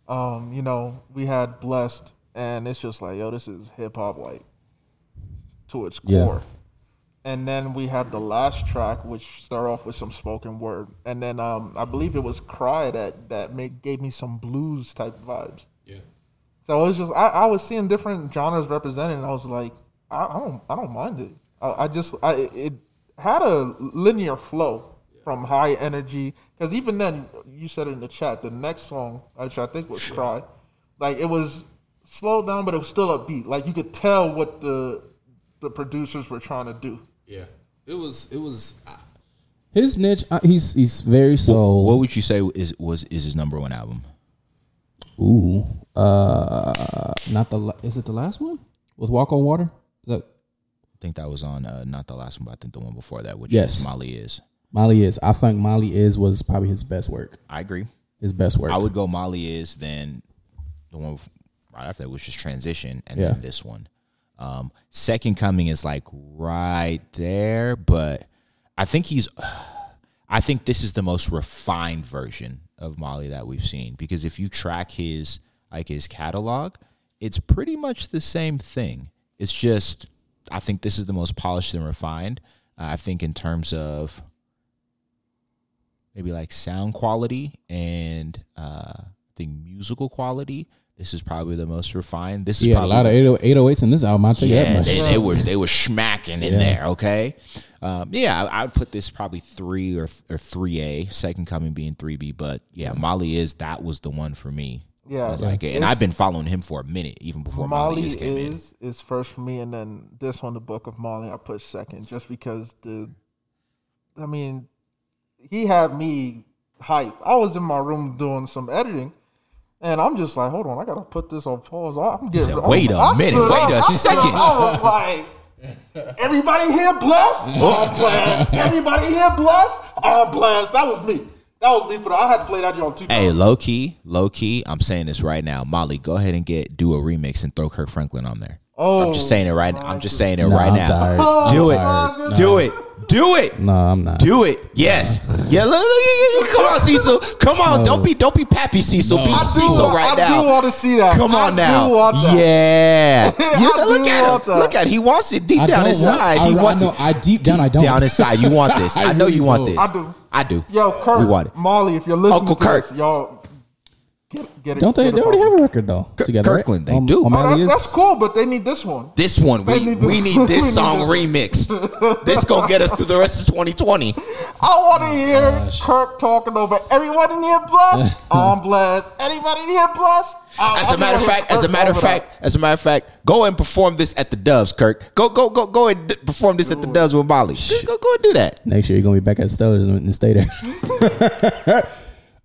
[SPEAKER 2] Um, you know, we had blessed, and it's just like, yo, this is hip hop like to its
[SPEAKER 3] Yeah.
[SPEAKER 2] core. And then we had the last track, which start off with some spoken word, and then um, I believe it was "Cry" that that made, gave me some blues type vibes.
[SPEAKER 3] yeah
[SPEAKER 2] So it was just I, I was seeing different genres represented, and I was like, I, I don't I don't mind it. I, I just I it had a linear flow from high energy because even then you said it in the chat the next song which I think was "Cry," like it was slowed down but it was still upbeat. Like you could tell what the the producers were trying to do.
[SPEAKER 3] Yeah, it was. It was. His niche. Uh, he's he's very soul.
[SPEAKER 4] What would you say is was is his number one album?
[SPEAKER 3] Ooh, uh, not the. Is it the last one with Walk on Water? Is that
[SPEAKER 4] I think that was on uh, not the last one, but I think the one before that, which
[SPEAKER 3] Yes.
[SPEAKER 4] is Mali is.
[SPEAKER 3] Mali is? I think Mali is was probably his best work.
[SPEAKER 4] I agree.
[SPEAKER 3] His best work.
[SPEAKER 4] I would go Mali is then the one right after that was just transition and
[SPEAKER 3] Yeah.
[SPEAKER 4] then this one. Um, Second Coming is like right there, but I think he's I think this is the most refined version of Mali that we've seen because if you track his like his catalog, it's pretty much the same thing. It's just I think this is the most polished and refined. Uh, I think in terms of maybe like sound quality and uh, I think musical quality. This is probably the most refined. This is
[SPEAKER 3] He had a lot of 80 808s in this album. I'll tell you that
[SPEAKER 4] yeah, they, they were they were smacking in
[SPEAKER 3] Yeah.
[SPEAKER 4] there. Okay, um, yeah, I, I'd put this probably three or or three A. Second coming being three B, but yeah, Mali is that was the one for me.
[SPEAKER 2] Yeah,
[SPEAKER 4] I was
[SPEAKER 2] yeah.
[SPEAKER 4] like, and I've been following him for a minute, even before Mali,
[SPEAKER 2] Mali
[SPEAKER 4] is came in.
[SPEAKER 2] is is first for me, and then this one, the Book of Mali, I put second, just because the, I mean, he had me hype. I was in my room doing some editing, and I'm just like, hold on, I gotta put this on pause. I'm getting.
[SPEAKER 4] said, "Wait a
[SPEAKER 2] I
[SPEAKER 4] minute,
[SPEAKER 2] stood
[SPEAKER 4] wait
[SPEAKER 2] up.
[SPEAKER 4] a
[SPEAKER 2] I stood
[SPEAKER 4] second."
[SPEAKER 2] up. I was like, everybody here blessed? I'm blessed. Everybody here blessed? I'm blessed. That was me. That was me. But I had to play that on two.
[SPEAKER 4] Hey,
[SPEAKER 2] times.
[SPEAKER 4] low key, low key. I'm saying this right now, Mali. Go ahead and get do a remix and throw Kirk Franklin on there.
[SPEAKER 2] Oh,
[SPEAKER 4] I'm just saying it right. now. I'm just saying it
[SPEAKER 3] Nah,
[SPEAKER 4] right
[SPEAKER 3] I'm
[SPEAKER 4] now.
[SPEAKER 3] tired.
[SPEAKER 4] Do
[SPEAKER 3] I'm
[SPEAKER 4] it. Do it. Do it.
[SPEAKER 3] No, I'm not.
[SPEAKER 4] Do it. Yes. Yeah. Look, look, look, come on, Cecil. Come on.
[SPEAKER 3] No.
[SPEAKER 4] Don't be don't be Pappy Cecil. Be
[SPEAKER 3] No. I do
[SPEAKER 4] Cecil
[SPEAKER 2] wa-
[SPEAKER 4] right
[SPEAKER 2] I
[SPEAKER 4] now.
[SPEAKER 2] do want to see that.
[SPEAKER 4] Come on
[SPEAKER 2] I
[SPEAKER 4] now.
[SPEAKER 2] Do want that.
[SPEAKER 4] Yeah. You
[SPEAKER 2] I
[SPEAKER 4] know, look
[SPEAKER 2] do
[SPEAKER 4] at
[SPEAKER 2] want
[SPEAKER 4] him.
[SPEAKER 2] that.
[SPEAKER 4] Look at him. He wants it deep
[SPEAKER 3] I
[SPEAKER 4] down
[SPEAKER 3] don't
[SPEAKER 4] inside.
[SPEAKER 3] want-
[SPEAKER 4] he
[SPEAKER 3] I- I
[SPEAKER 4] wants
[SPEAKER 3] know-
[SPEAKER 4] it.
[SPEAKER 3] I deep down, I don't.
[SPEAKER 4] Down inside. You want this. I,
[SPEAKER 3] I
[SPEAKER 4] know
[SPEAKER 3] really
[SPEAKER 4] you want
[SPEAKER 3] don't.
[SPEAKER 4] this.
[SPEAKER 2] I do.
[SPEAKER 4] I do.
[SPEAKER 2] Yo, Kurt.
[SPEAKER 4] We want it.
[SPEAKER 2] Mali, if you're listening
[SPEAKER 4] Uncle
[SPEAKER 2] to
[SPEAKER 4] Kirk.
[SPEAKER 2] this, y'all get, get it.
[SPEAKER 3] Don't they?
[SPEAKER 2] get
[SPEAKER 3] They already have a record though together. right?
[SPEAKER 4] Kirkland, they
[SPEAKER 3] On-
[SPEAKER 4] do.
[SPEAKER 3] on
[SPEAKER 2] Oh,
[SPEAKER 3] Mali
[SPEAKER 2] that's, that's cool, but they need this one.
[SPEAKER 4] This one, we,
[SPEAKER 2] need to-
[SPEAKER 4] we need this song remixed. This gonna get us through the rest of 2020.
[SPEAKER 2] I want to hear
[SPEAKER 3] Gosh.
[SPEAKER 2] Kirk talking over everyone in here blessed. I'm um, blessed. Anybody in here blessed? I-
[SPEAKER 4] As
[SPEAKER 2] I
[SPEAKER 4] a matter of
[SPEAKER 2] wanna
[SPEAKER 4] fact, as a matter of
[SPEAKER 2] over that.
[SPEAKER 4] fact, as a matter of fact, go and perform this at the Doves, Kirk. Go, go, go, go and d- perform this at the Doves with Mali. Go, go, go and do that.
[SPEAKER 3] Next year you're gonna be back at Stellars and and stay there.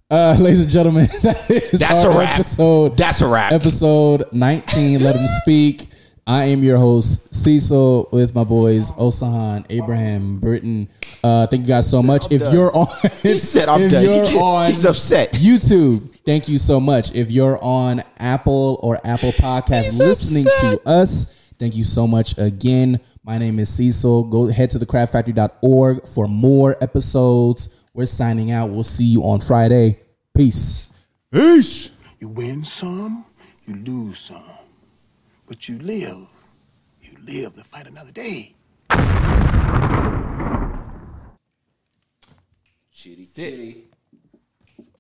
[SPEAKER 3] Uh, ladies and gentlemen, that is
[SPEAKER 4] That's
[SPEAKER 3] our
[SPEAKER 4] a wrap.
[SPEAKER 3] episode.
[SPEAKER 4] That's a wrap.
[SPEAKER 3] Episode 19. Let him speak. I am your host Cecil with my boys Osahan, Abraham, Britton. Uh, thank you guys so much. If you're on,
[SPEAKER 4] He said, "I'm
[SPEAKER 3] if
[SPEAKER 4] done."
[SPEAKER 3] You're
[SPEAKER 4] He-
[SPEAKER 3] on
[SPEAKER 4] he's upset.
[SPEAKER 3] YouTube. Thank you so much. If you're on Apple or Apple Podcasts
[SPEAKER 4] He's
[SPEAKER 3] listening
[SPEAKER 4] upset.
[SPEAKER 3] to us, thank you so much again. My name is Cecil. Go head to thecraftfactory.org for more episodes. We're signing out. We'll see you on Friday. Peace.
[SPEAKER 4] Peace.
[SPEAKER 5] You win some, you lose some. But you live. You live to fight another day.
[SPEAKER 4] Chitty, chitty.